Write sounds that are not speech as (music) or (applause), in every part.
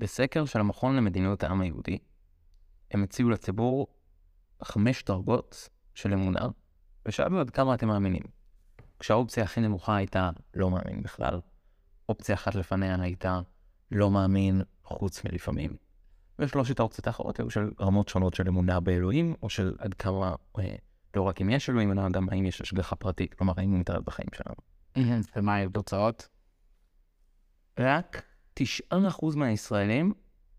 בסקר של המכון למדיניות העם היהודי, הם הציעו לציבור חמש דרגות של אמונה, ושאלו עד כמה אתם מאמינים. כשהאופציה הכי נמוכה הייתה לא מאמין בכלל, אופציה אחת לפניה הייתה לא מאמין חוץ מלפעמים. ושלושת האופציות האחרות היו של רמות שונות של אמונה באלוהים, או של עד כמה, אה, לא רק אם יש אלוהים, אלא גם האם יש השגחה פרטית, כלומר האם הוא מתערב בחיים שלנו. ומה היו תוצאות? רק 9% מהישראלים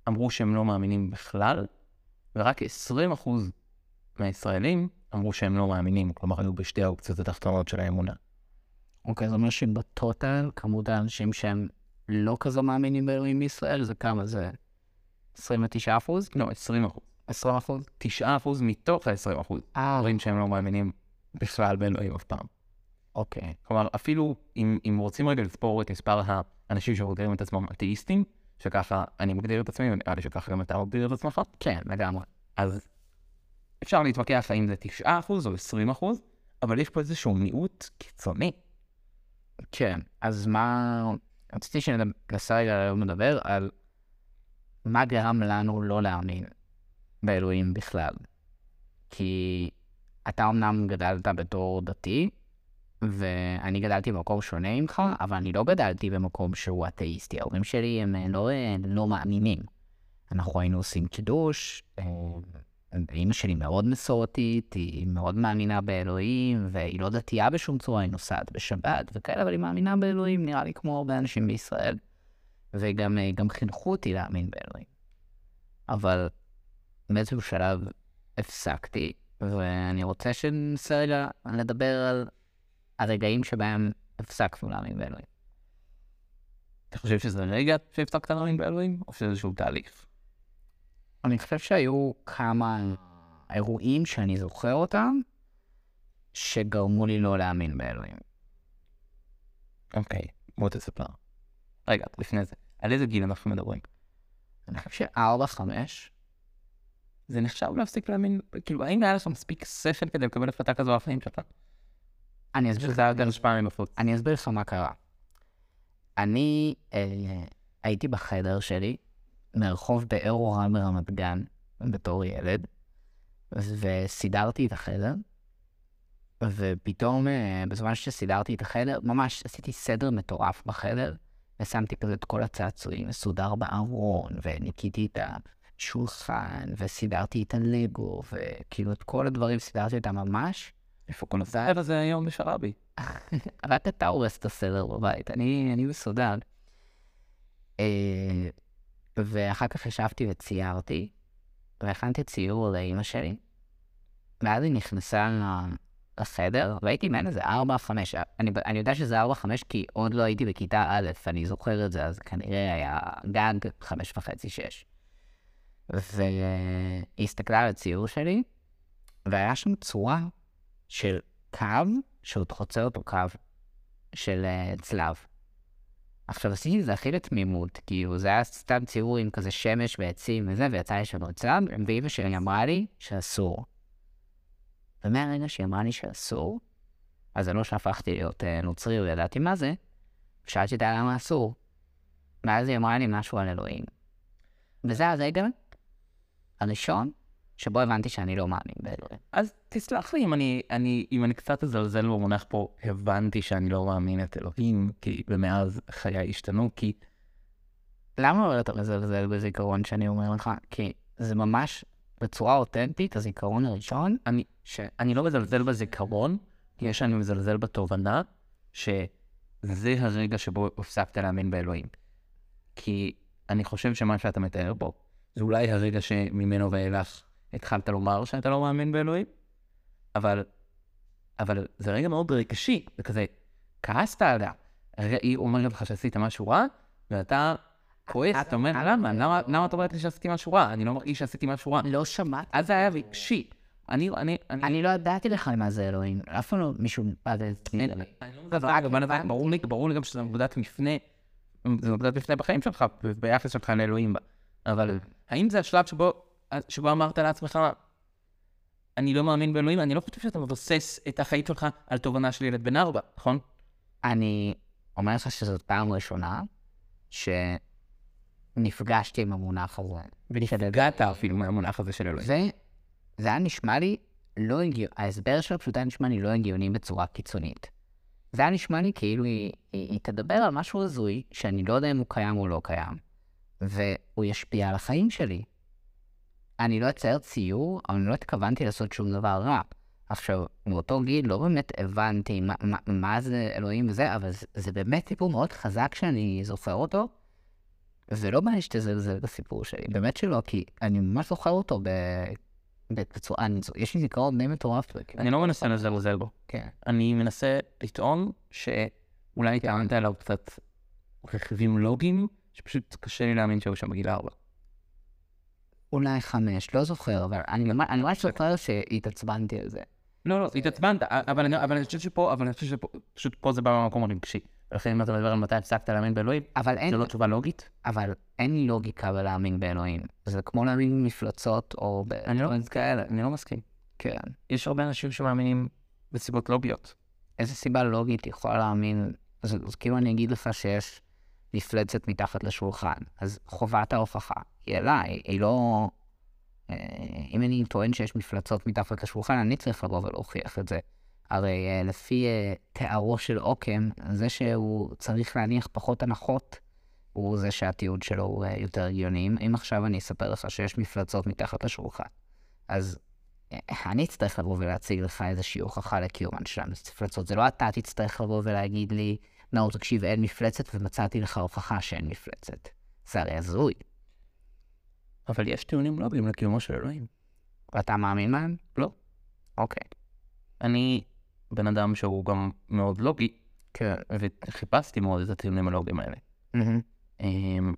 אמרו שהם לא מאמינים בכלל, ורק 20% מהישראלים אמרו שהם לא מאמינים, כלומר היו בשתי האופציות התחתונות של האמונה. אוקיי, זאת אומרת שבטוטל, כמות האנשים שהם לא כזו מאמינים באלוהים בישראל, זה כמה? זה 29 אחוז? לא, 20 אחוז. 20 אחוז? 9 אחוז מתוך ה-20 אחוז. אה, אומרים שהם לא מאמינים בכלל באלוהים אף פעם. אוקיי. כלומר, אפילו אם, אם רוצים רגע לספור את מספר האנשים שמגדירים את עצמם אתאיסטים, שככה אני מגדיר את עצמי, ונראה לי שככה גם אתה מגדיר את עצמך, כן, לגמרי. אז אפשר להתווכח האם זה 9% או 20%, אבל יש פה איזשהו מיעוט קיצוני. כן, אז מה... רציתי שננסה רגע היום לדבר על מה גרם לנו לא להאמין באלוהים בכלל. כי אתה אמנם גדלת בתור דתי, ואני גדלתי במקום שונה ממך, אבל אני לא גדלתי במקום שהוא אתאיסטי. ההורים שלי הם אה, לא, הם לא מאמינים. אנחנו היינו עושים קידוש, אה, אימא שלי מאוד מסורתית, היא מאוד מאמינה באלוהים, והיא לא דתייה בשום צורה, היא נוסעת בשבת וכאלה, אבל היא מאמינה באלוהים, נראה לי כמו הרבה אנשים בישראל. וגם אה, גם חינכו אותי להאמין באלוהים. אבל באיזשהו שלב הפסקתי, ואני רוצה שננסה רגע לדבר על הרגעים שבהם הפסקנו להאמין באלוהים. אתה חושב שזה רגע שהפסקת להאמין באלוהים, או שזה איזשהו תהליך? אני חושב שהיו כמה אירועים שאני זוכר אותם, שגרמו לי לא להאמין באלוהים. אוקיי, בוא תספר. רגע, לפני זה, על איזה גיל אנחנו מדברים? אני חושב שארבע, חמש, זה נחשב להפסיק להאמין, כאילו, האם היה לך מספיק שכל כדי לקבל החלטה כזו בחיים שלך? אני אסביר לך, גם השפעה מבחוץ. אני אסביר לך מה קרה. אני אה, הייתי בחדר שלי, מרחוב באר אורן ברמת גן, בתור ילד, וסידרתי את החדר, ופתאום, אה, בזמן שסידרתי את החדר, ממש עשיתי סדר מטורף בחדר, ושמתי כזה את כל הצעצועים מסודר בארון, וניקיתי את השולחן, וסידרתי את הלגו, וכאילו את כל הדברים סידרתי אותם ממש. איפה כל הזהב הזה היום בשרעבי? רק (laughs) אתה הורס את הסדר בבית, אני, מסודר. אה, ואחר כך ישבתי וציירתי, והכנתי ציור לאימא שלי, ואז היא נכנסה לחדר, והייתי מעין איזה ארבע, חמש. אני, אני יודע שזה ארבע, חמש, כי עוד לא הייתי בכיתה א', אני זוכר את זה, אז כנראה היה גג חמש וחצי, שש. והיא הסתכלה על הציור שלי, והיה שם צורה של קו שעוד חוצה אותו קו של uh, צלב. עכשיו עשיתי את זה הכי לתמימות, כאילו זה היה סתם ציור עם כזה שמש ועצים וזה, ויצא לי שם צלב, ואימא שלי אמרה לי שאסור. ומהרגע שהיא אמרה לי שאסור, אז זה לא שהפכתי להיות uh, נוצרי או ידעתי מה זה, שאלתי אותה למה אסור. ואז היא אמרה לי משהו על אלוהים. וזה הרגע הראשון שבו הבנתי שאני לא מאמין באלוהים. אז תסלח לי אם אני, אני, אם אני קצת אזלזל במונח פה, הבנתי שאני לא מאמין את אלוהים, כי ומאז חיי השתנו, כי למה אתה מזלזל בזיכרון שאני אומר לך? כי זה ממש בצורה אותנטית, הזיכרון הראשון, אני, שאני לא מזלזל בזיכרון, יש שאני מזלזל בתובנה שזה הרגע שבו הפסקת להאמין באלוהים. כי אני חושב שמה שאתה מתאר פה, זה אולי הרגע שממנו ואילך התחלת לומר שאתה לא מאמין באלוהים, אבל, אבל זה רגע מאוד רגשי, זה כזה, כעסת עליה. היא אומרת לך שעשית משהו רע, ואתה כועס, אתה אומר, למה? למה למה את אומרת לי שעשיתי משהו רע? אני לא מרגיש שעשיתי משהו רע. לא שמעתי. אז זה היה רגשי. אני, אני, אני... אני לא ידעתי לך מה זה אלוהים. אף פעם לא מישהו לא נדבר, ברור לי, גם שזה נקודת מפנה, זה נקודת מפנה בחיים שלך, ביחס שלך לאלוהים. אבל האם זה השלב שבו, שבו אמרת לעצמך, אני לא מאמין באלוהים, אני לא חושב שאתה מבסס את החיים שלך על תובנה של ילד בן ארבע, נכון? אני אומר לך שזאת פעם ראשונה, נפגשתי עם המונח הזה. ונפגעת אפילו מהמונח הזה של אלוהים. זה, זה היה נשמע לי לא הגיוני, ההסבר שלו פשוט היה נשמע לי לא הגיוני בצורה קיצונית. זה היה נשמע לי כאילו היא, היא, היא תדבר על משהו הזוי, שאני לא יודע אם הוא קיים או לא קיים, והוא ישפיע על החיים שלי. אני לא אצייר ציור, אבל אני לא התכוונתי לעשות שום דבר רע. עכשיו, מאותו גיל לא באמת הבנתי מה, מה, מה זה אלוהים וזה, אבל זה, זה באמת סיפור מאוד חזק שאני זוכר אותו, וזה לא בא לי שתזלזל בסיפור שלי, באמת שלא, כי אני ממש זוכר אותו ב... בצורה, אני, יש לי זיכרון די מטורף. אני לא מנסה לזלזל בו. כן. אני מנסה לטעון שאולי טענת עליו קצת רכיבים לוגיים, שפשוט קשה לי להאמין שהיו שם בגיל ארבע. אולי חמש, לא זוכר, אבל אני ממש- זוכר שהתעצבנתי על זה. לא, לא, התעצבנת, אבל אני- חושב שפה, אבל אני חושב שפשוט פה זה בא מהמקום הרגשי. ולכן אם אתה מדבר על מתי הפסקת להאמין באלוהים, אבל אין, זו לא תשובה לוגית. אבל אין לוגיקה בלהאמין באלוהים. זה כמו להאמין במפלצות או ב... אני לא כאלה, אני לא מסכים. כן. יש הרבה אנשים שמאמינים בסיבות לוגיות. איזה סיבה לוגית יכולה להאמין? אז כאילו אני אגיד לך שיש מפלצת מתחת לשולחן, אז חובת ההוכחה היא אליי, היא לא... אה, אם אני טוען שיש מפלצות מתחת לשולחן, אני צריך לבוא ולהוכיח את זה. הרי אה, לפי אה, תיארו של אוקם, זה שהוא צריך להניח פחות הנחות, הוא זה שהתיעוד שלו הוא יותר הגיוני. אם- עכשיו אני אספר לך שיש מפלצות מתחת לשולחן, אז אני אצטרך לבוא ולהציג לך איזושהי הוכחה לקיומן של המפלצות. זה לא אתה תצטרך לבוא ולהגיד לי, נאור, תקשיב, אין מפלצת, ומצאתי לך הוכחה שאין מפלצת. זה הרי הזוי. אבל יש טיעונים לוגיים לקיומו של אלוהים. ואתה מאמין בהם? לא. אוקיי. אני בן אדם שהוא גם מאוד לוגי, כן. וחיפשתי מאוד את הטיעונים הלוגיים האלה. אמ,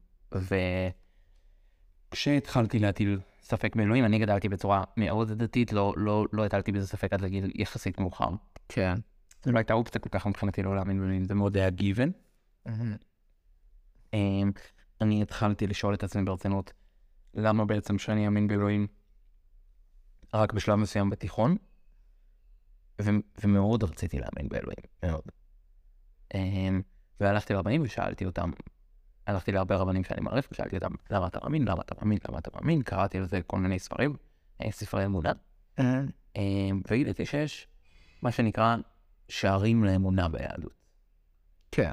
וכשהתחלתי להטיל ספק באלוהים, אני גדלתי בצורה מאוד דתית, לא, לא, לא הטלתי בזה ספק עד לגיל יחסית מאוחר. כן. זו לא הייתה אופציה כל כך מבחינתי לא להאמין באלוהים, זה מאוד היה גיוון. אמ, אני התחלתי לשאול את עצמי ברצינות, למה בעצם שאני אאמין באלוהים רק בשלב מסוים בתיכון, ו- ומאוד רציתי להאמין באלוהים, מאוד. אמ, והלכתי לרבנים ושאלתי אותם, הלכתי להרבה רבנים שאני מעריך, ושאלתי אותם, למה אתה מאמין, למה אתה מאמין, למה אתה מאמין, קראתי על זה כל מיני ספרים, אה, ספרי אמונה, אמ, וגיליתי שיש מה שנקרא שערים לאמונה ביהדות. כן.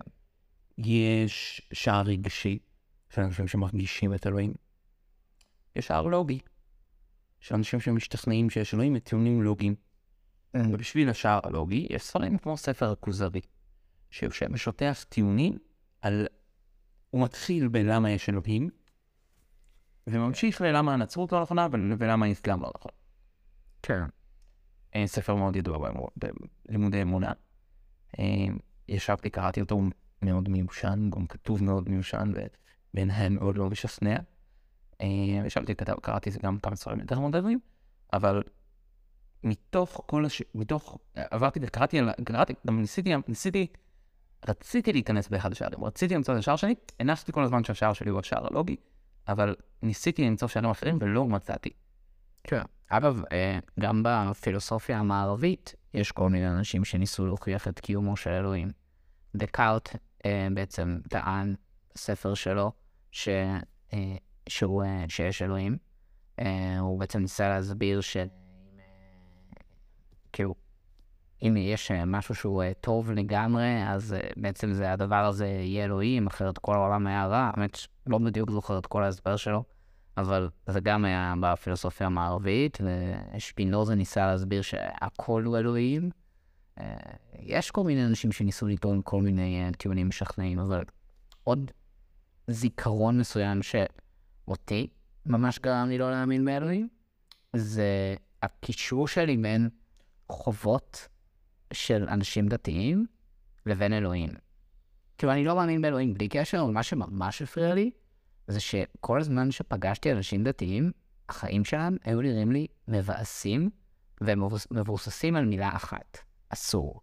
יש שער רגשי, של אנשים שמרגישים את אלוהים. יש שער לוגי, של אנשים שמשתכנעים שיש אלוהים וטיעונים לוגיים. ובשביל השער הלוגי, יש ספרים כמו ספר הכוזרי, שיושב ושוטח טיעונים על... הוא מתחיל בלמה יש אלוהים, וממשיך ללמה הנצרות לא נכונה ול- ולמה האסלאם לא נכון. כן. ספר מאוד ידוע בלימודי אמונה. אה, ישבתי, קראתי אותו, הוא מאוד מיושן, גם כתוב מאוד מיושן, ובעיניי מאוד לא משכנע. אה, ישבתי, קראתי את זה גם כמה ספרים יותר מודרניים, אבל מתוך כל הש... מתוך... עברתי וקראתי, קראתי, גם ניסיתי, ניסיתי, רציתי להיכנס באחד השערים, רציתי למצוא את השער שלי, הנחתי כל הזמן שהשער שלי הוא השער הלוגי, אבל ניסיתי למצוא שערים אחרים ולא מצאתי. כן. אגב, אה, גם בפילוסופיה המערבית יש כל מיני אנשים שניסו להוכיח את קיומו של אלוהים. דקארט אה, בעצם טען בספר שלו ש, אה, שהוא, שיש אלוהים. הוא בעצם ניסה להסביר ש... כאילו, אם יש משהו שהוא טוב לגמרי, אז בעצם זה הדבר הזה יהיה אלוהים, אחרת כל העולם היה רע. האמת, לא בדיוק זוכר את כל ההסבר שלו. אבל זה גם היה בפילוסופיה המערבית, ושפינוזה ניסה להסביר שהכל הוא אלוהים. אה, יש כל מיני אנשים שניסו לטעון כל מיני אה, טיעונים משכנעים, אבל עוד זיכרון מסוים שאותי ממש גרם לי לא להאמין באלוהים, זה הקישור שלי בין חובות של אנשים דתיים לבין אלוהים. כאילו, אני לא מאמין באלוהים בלי קשר, אבל מה שממש הפריע לי, זה שכל הזמן שפגשתי אנשים דתיים, החיים שלהם היו נראים לי מבאסים ומבוססים על מילה אחת, אסור.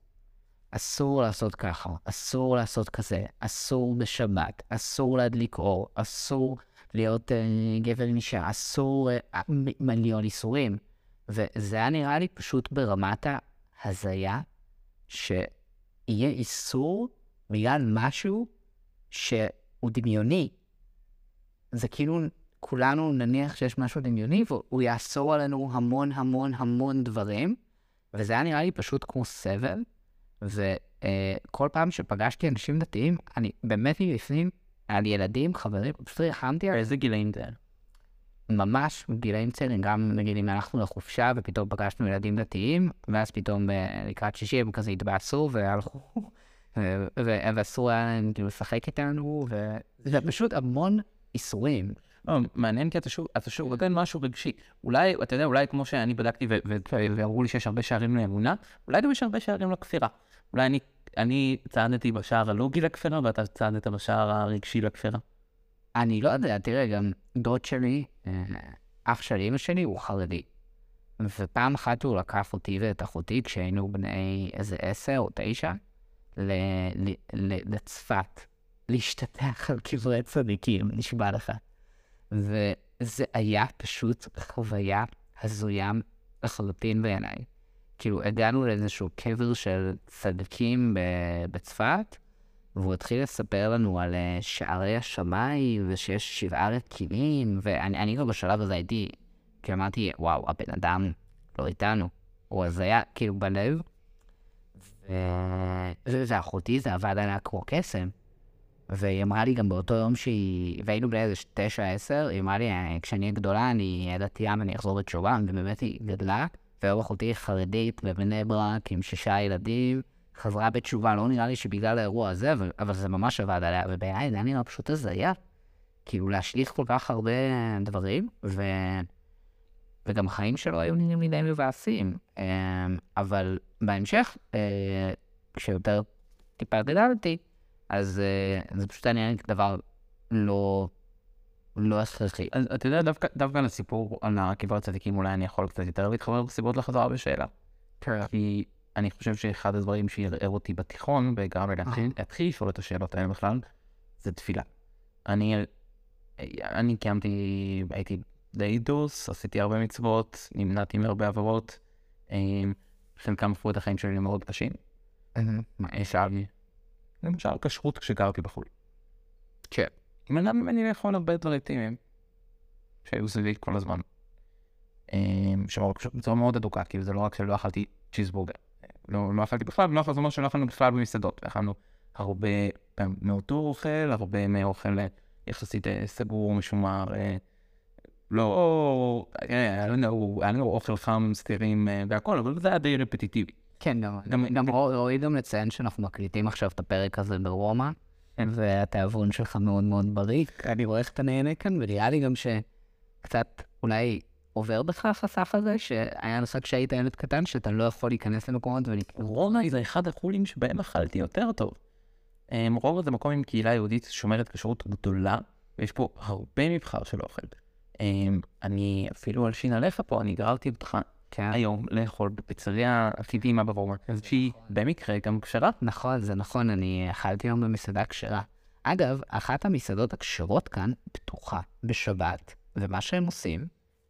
אסור לעשות ככה, אסור לעשות כזה, אסור בשבת, אסור להדליק אור, אסור להיות אה, גבר עם אישה, אסור מ- מיליון איסורים. וזה היה נראה לי פשוט ברמת ההזיה, שיהיה איסור בגלל משהו שהוא דמיוני. זה כאילו כולנו נניח שיש משהו דמיוני, והוא יאסור עלינו המון המון המון דברים, וזה היה נראה לי פשוט כמו סבל, וכל פעם שפגשתי אנשים דתיים, אני באמת מבפנים, על ילדים, חברים, פשוט ריחמתי על איזה גילאים זה? ממש גילאים צעירים, גם נגיד אם הלכנו לחופשה ופתאום פגשנו ילדים דתיים, ואז פתאום אה, לקראת שישי הם כזה התבאסו והלכו, ואסור היה להם כאילו לשחק איתנו, וזה פשוט המון איסורים. לא, מעניין כי אתה שוב, אתה שוב נותן משהו רגשי. אולי, אתה יודע, אולי כמו שאני בדקתי ואמרו לי שיש הרבה שערים לאמונה, אולי גם יש הרבה שערים לכפירה. אולי אני, אני צעדתי בשער הלוגי לכפירה ואתה צעדת בשער הרגשי לכפירה. אני לא יודע, תראה, גם דוד שלי, אה, אח של אמא שלי, הוא חרדי. ופעם אחת הוא לקח אותי ואת אחותי, כשהיינו בני איזה עשר או תשע, לצפת, להשתטח על קברי צדיקים, נשבע לך. וזה היה פשוט חוויה הזויה לחלוטין בעיניי. כאילו, הגענו לאיזשהו קבר של צדיקים בצפת, והוא התחיל לספר לנו על אה, שערי השמיים, ושיש שבעה רקיעים, ואני אני גם בשלב הזה הייתי, כאילו אמרתי, וואו, הבן אדם לא איתנו. הוא הזיה, כאילו, בלב. ו- וזה אחותי, זה עבד עליה כמו קסם. והיא אמרה לי גם באותו יום שהיא, והיינו בני איזה תשע, עשר, היא אמרה לי, "אה, כשאני אהיה גדולה, אני אהיה דתייה ואני אחזור בתשובה, ובאמת היא גדלה, והיום אחותי חרדית בבני ברק עם שישה ילדים, חזרה בתשובה, לא נראה לי שבגלל האירוע הזה, אבל, אבל זה ממש עבד עליה, ובעיניי זה היה נראה פשוט הזיה. כאילו להשליך כל כך הרבה דברים, ו... וגם החיים שלו היו נראים לי די מבאסים. אמ, אבל בהמשך, אה, כשיותר טיפה גדלתי, אז אה, זה פשוט היה נראה דבר לא, לא הכרחי. אז אתה יודע, דווקא, דווקא על הסיפור על הקבר הצדיקים, אולי אני יכול קצת יותר להתחבר בסיבות לחזרה בשאלה. כי אני חושב שאחד הדברים שערער אותי בתיכון, וגרם לי להתחיל לשאול את השאלות האלה בכלל, זה תפילה. אני, אני קיימתי, הייתי די דוס, עשיתי הרבה מצוות, נמנעתי מהרבה עבירות, אמ, חלקם הפכו את החיים שלי למאוד קשים. מה, למשל, כשרות כשגרתי בחו"ל. כן. מנע ממני לאכול הרבה דברים טעימים שהיו סביבי כל הזמן. אמ, בצורה מאוד אדוקה, כאילו זה לא רק שלא אכלתי צ'יזבורגר. לא, לא אכלתי בכלל, ולא אכלתי, זאת אומרת שלא אכלנו בכלל במסעדות. אכלנו הרבה מאותו אוכל, הרבה מאוכל אה, יחסית אה, סגור, משומר. אה, לא, אה, היה לנו, אוכל חם, סטירים אה, והכל, אבל זה היה די רפטיטיבי. כן, גם, גם- גם, ראוי גם לציין שאנחנו מקליטים עכשיו את הפרק הזה ברומא, והתיאבון שלך מאוד מאוד בריא. אני רואה איך אתה נהנה כאן, ונראה לי גם שקצת אולי עובר בך החסך הזה, שהיה לך כשהיית ילד קטן, שאתה לא יכול להיכנס למקומות ולקרוא. רומא זה אחד החולים שבהם אכלתי יותר טוב. אמ, רומא זה מקום עם קהילה יהודית שומרת כשרות גדולה, ויש פה הרבה מבחר של אוכל. אמ, אני אפילו על שין עליך פה, אני גררתי אותך כן. היום לאכול בפיצריה הכי טעימה ברומא, שהיא במקרה גם כשרה. נכון, זה נכון, אני אכלתי היום במסעדה כשרה. אגב, אחת המסעדות הכשרות כאן פתוחה בשבת, ומה שהם עושים,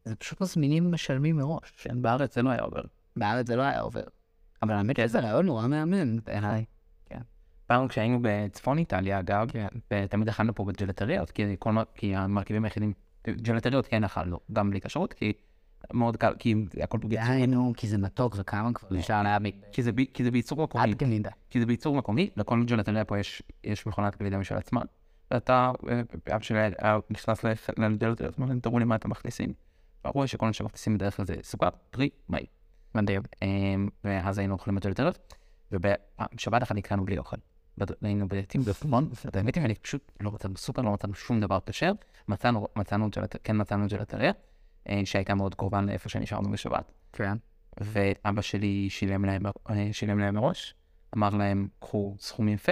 זה פשוט מזמינים ומשלמים מראש. כן, בארץ זה לא היה עובר. בארץ זה לא היה עובר. אבל האמת שזה רעיון נורא מהמם בעיניי. פעם כשהיינו בצפון איטליה, אגב, כן. ותמיד אכלנו פה בג'לטריות, כי, כל, כי המרכיבים היחידים, ג'לטריות כן אכלנו, גם בלי כשרות, כי מאוד קל, כי הכל פה בייצור, דהיינו, כי זה מתוק וכמה כבר אפשר להעמיק. כי זה, זה בייצור מקומי. עד גלידה. כי זה בייצור מקומי, לכל ג'לטריה פה יש, מכונת גלידה משל עצמה. ואתה, אה, אבא שלי היה נכנס לג'לטריות, אמר להם, תראו לי מה אתם מכניסים. לי שכל מה שמכניסים בדרך כלל זה סוכר, פרי, מים. מדהים. אמ, ואז היינו אוכלים בג'לטריות, ובשבת אחת נקראנו בלי אוכל. היינו בדייטים בפמון, היא, אני פשוט לא מצאנו סופר, לא מצאנו שום דבר כשר. מצאנו, מצאנו כן מצאנו ג'לטריה, אה, שהייתה מאוד קרובה לאיפה שנשארנו בשבת. כן. ואבא שלי שילם להם, אה, שילם להם מראש, אמר להם, קחו סכום יפה,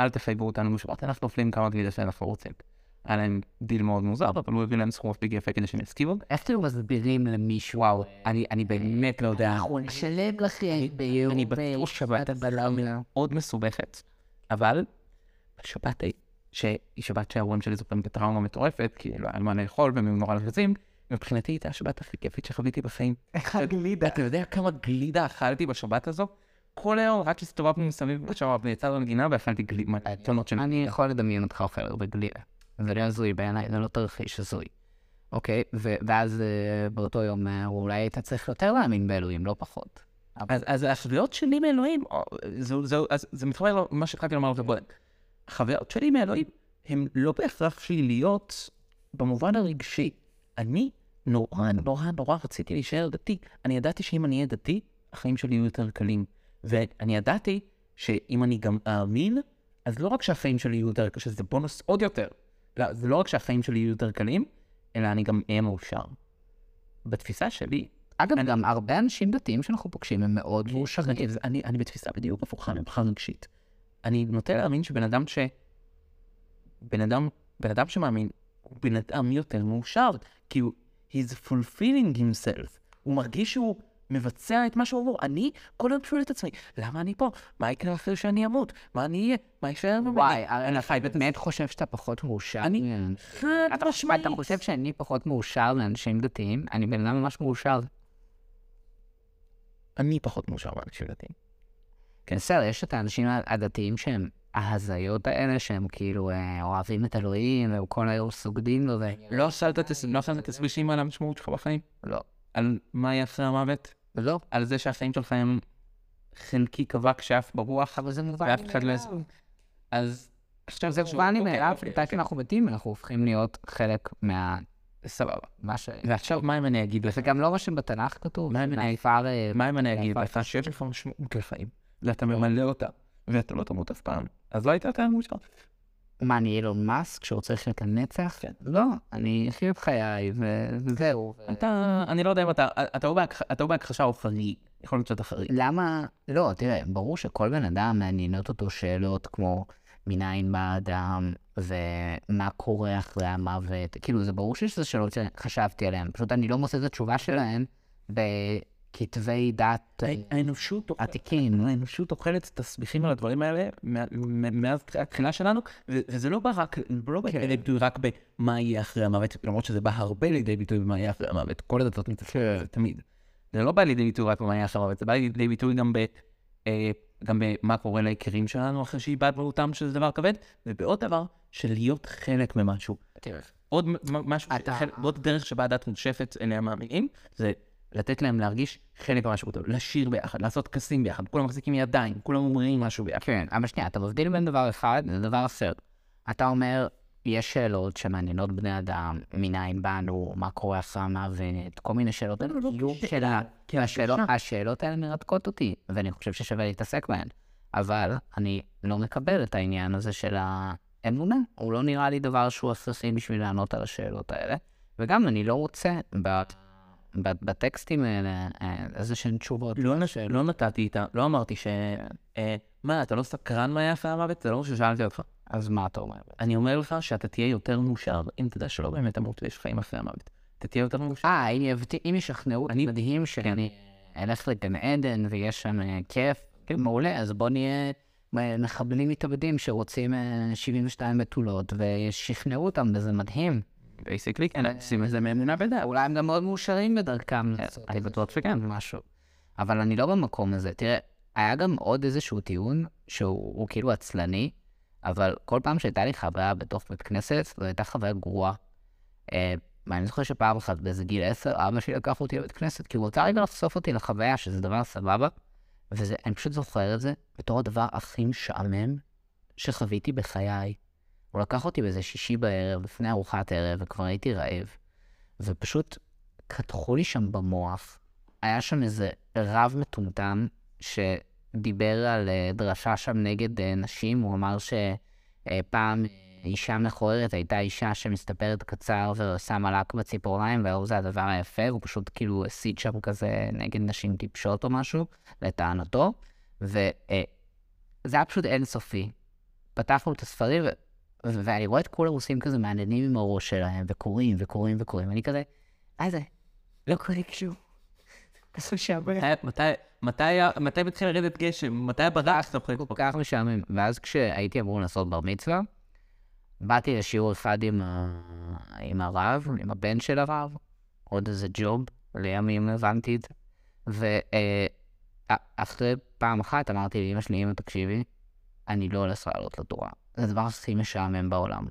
אל תחייבו אותנו בשבת, אנחנו אוכלים כמה גלידה שאנחנו רוצים. היה להם דיל מאוד מוזר, אבל הוא הביא להם סכום מספיק יפה כדי שהם יסכימו. איך אתם מסבירים למישהו? וואו, אני, באמת לא יודע. אנחנו נשלם לכם ביום אני בטוח שבת. מאוד מסובכת, אבל ההיא, שהיא שבת שההורים שלי זוכרים כטראומה מטורפת, כי לא היה מה לאכול והם היו נורא לחוצים, מבחינתי הייתה השבת הכי כיפית שחוויתי בחיים. איך הגלידה? אתה יודע כמה גלידה אכלתי בשבת הזו? כל היום רק הסתובבנו מסביב בשבוע ויצאנו לגינה ואכלתי גלידה. אני יכול לדמיין אותך אוכל הרבה גלידה. זה לא הזוי בעיניי, זה לא תרחיש הזוי. אוקיי, ואז אה, באותו יום אה, אולי היית צריך יותר להאמין באלוהים, לא פחות. אז, החוויות שלי מאלוהים, זה מתחבר למה שהתחלתי לומר לך קודם. החוויות שלי מאלוהים הן לא בהכרח שליליות במובן הרגשי. אני נורא נורא נורא רציתי להישאר דתי. אני ידעתי שאם אני אהיה דתי, החיים שלי יהיו יותר קלים. ואני ידעתי שאם אני גם אאמין, אז לא רק שהחיים שלי יהיו יותר שזה בונוס עוד יותר. לא, זה לא רק שהחיים שלי יהיו יותר קלים, אלא אני גם אהיה מאושר. בתפיסה שלי, אגב, אני- גם הרבה אנשים דתיים שאנחנו פוגשים הם מאוד מאושרים. אני, אני, אני בתפיסה בדיוק הפוכה מבחינה רגשית. אני נוטה להאמין שבן אדם ש... בן אדם, בן אדם שמאמין, הוא בן אדם יותר מאושר, כי הוא... he's fulfilling himself. הוא מרגיש שהוא מבצע את מה שהוא אומר. אני כל היום שואל את עצמי, למה אני פה? מה יקרה אחרי שאני אמות? מה אני אהיה? מה יישאר ממני? וואי, אני חי אתה באמת חושב שאתה פחות מאושר? אני- חד משמעית. אתה חושב שאני פחות מאושר לאנשים דתיים? אני בן אדם ממש מאושר. אני פחות מאושר מאנשים דתיים. כן, בסדר, יש את האנשים הדתיים שהם ההזיות האלה, שהם כאילו אה, אוהבים את אלוהים, והם כל היום סוגדים לו, ו... לא שאלת את לא את הסבישים על המשמעות שלך בחיים? לא. על מה יהיה אחרי המוות? לא. על זה שהחיים שלך הם חלקי קבק שאף ברוח, אבל זה מובן לי לא... מאליו. אז עכשיו זה מובן לי אוקיי, מאליו, אוקיי, מתי שאנחנו מתים, אנחנו הופכים להיות חלק מה... סבבה. מה ש... ועכשיו מה אם אני אגיד לך? זה גם לא מה שבתנ"ך כתוב. מה אם אני- אגיד. לך שיש לך משמעות לחיים, ואתה ממלא אותה, ואתה לא תמות אף פעם, אז לא היית אתה מאושר. מה, אני אילון מאסק שרוצה לחיות לנצח? כן. לא, אני אחיה את חיי, וזהו. אתה, אני לא יודע אם אתה, אתה או בהכחשה או חריג, יכול להיות שאתה חריג. למה? לא, תראה, ברור שכל בן אדם מעניינות אותו שאלות כמו מניין בא האדם, ומה קורה אחרי המוות. כאילו, זה ברור שזה שאלות שחשבתי עליהן, פשוט אני לא מוצא את התשובה שלהן בכתבי דת אה, האנושות עתיקים. (laughs) האנושות אוכלת את הסביכים על הדברים האלה מאז התחילה שלנו, וזה לא בא רק, לא בא לידי ביטוי רק במה יהיה אחרי המוות, למרות שזה בא הרבה לידי ביטוי במה יהיה אחרי המוות. כל הדתות מתעסקות בזה תמיד. זה לא בא לידי ביטוי רק במה יהיה אחרי המוות, זה בא לידי ביטוי גם ב... אה, גם במה קורה ליקירים שלנו אחרי שאיבדנו אותם, שזה דבר כבד, ובעוד דבר, של להיות חלק ממשהו. עוד משהו, עוד דרך שבה הדת מושפת אליה מאמינים, זה לתת להם להרגיש חלק ממשהו גדול, לשיר ביחד, לעשות טקסים ביחד, כולם מחזיקים ידיים, כולם אומרים משהו ביחד. כן, אבל שנייה, אתה מבדיל בין דבר אחד לדבר אחר. אתה אומר, יש שאלות שמעניינות בני אדם, מניין באנו, מה קורה אחרי המוות, כל מיני שאלות. לא, לא, ה- כי השאלות- האלה מרתקות אותי, ואני חושב ששווה להתעסק בהן. אבל אני לא מקבל את העניין הזה של האמונה. הוא לא נראה לי דבר שהוא הכרחי בשביל לענות על השאלות האלה. וגם אני לא רוצה ב- ב- בטקסטים האלה אה, איזה שהן תשובות. לא. לא נתתי איתה, לא אמרתי ש... אה, מה, אתה לא סקרן מה היה אחרי המוות? זה לא מה ששאלתי אותך. אז מה אתה אומר? אני אומר לך שאתה תהיה יותר מאושר, אם תדע שלא באמת תמות ויש חיים אחרי המוות. אתה תהיה יותר מאושר. אה, אם יבט- אם ישכנעו אותי מדהים שאני אלך לגן עדן ויש שם אה, כיף, מעולה, אז בוא נהיה אה, מחבלים מתאבדים שרוצים אה, 72 בתולות, ושכנעו אותם, וזה מדהים. basically, כן, עושים איזה מאמונה בדת. אולי הם גם מאוד מאושרים בדרכם. כן, אני בטוח שכן. משהו. אבל אני לא במקום הזה. תראה, היה גם עוד איזשהו טיעון שהוא הוא כאילו עצלני, אבל כל פעם שהייתה לי חוויה בתוך בית כנסת, זו הייתה חוויה גרועה. אה, ואני זוכר שפעם אחת באיזה גיל 10, אבא שלי לקח אותי לבית כנסת, כי הוא רצה רגע לחשוף אותי לחוויה, שזה דבר סבבה, ואני פשוט זוכר את זה בתור הדבר הכי משעמם שחוויתי בחיי. הוא לקח אותי באיזה שישי בערב, לפני ארוחת ערב, וכבר הייתי רעב, ופשוט קדחו לי שם במוח. היה שם איזה רב מטומטם שדיבר על אה, דרשה שם נגד אה, נשים, הוא אמר שפעם אישה מכוערת הייתה אישה שמסתפרת קצר ושמה לק בציפורניים, והיום זה הדבר היפה, הוא פשוט כאילו הסית שם כזה נגד נשים טיפשות או משהו, לטענתו, וזה היה פשוט אינסופי. פתחנו את הספרים, ואני רואה את כולם עושים כזה מעניינים עם הראש שלהם, וקוראים וקוראים וקוראים, ואני כזה, מה זה? לא קורה כלום. זה משעמם. מתי- התחיל לרדת גשם? מתי הברק שאתה כל כך משעמם. ואז כשהייתי אמור לעשות בר מצווה, באתי לשיעור אחד עם, ה... עם הרב, עם הבן של הרב, עוד איזה ג'וב, לימים הבנתי את זה. ואחרי פעם אחת אמרתי לאמא שלי, אמא תקשיבי, אני לא הולך לעלות לתורה. זה הדבר הכי משעמם בעולם.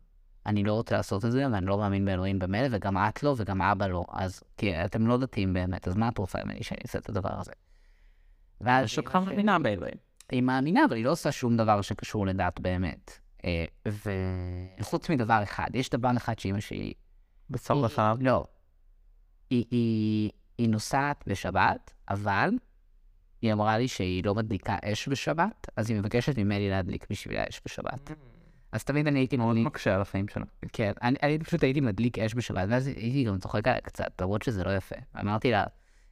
אני לא רוצה לעשות את זה, ואני לא מאמין באלוהים במילא, וגם את לא, וגם אבא לא, אז כי אתם לא דתיים באמת, אז מה את רוצה ממני שאני אעשה את הדבר הזה? ואז יש אותך מבינה באלוהים. היא מאמינה, אבל היא לא עושה שום דבר שקשור לדת באמת. אה, וחוץ מדבר אחד, יש דבר אחד שאימא שלי... בצור לחלב. לא. היא, היא, היא נוסעת בשבת, אבל היא אמרה לי שהיא לא מדליקה אש בשבת, אז היא מבקשת ממני להדליק בשבילה אש בשבת. אז תמיד אני הייתי מאוד מקשה על החיים שלנו. כן, אני, אני פשוט הייתי מדליק אש בשבת, ואז הייתי גם צוחק עליה קצת, למרות שזה לא יפה. אמרתי לה,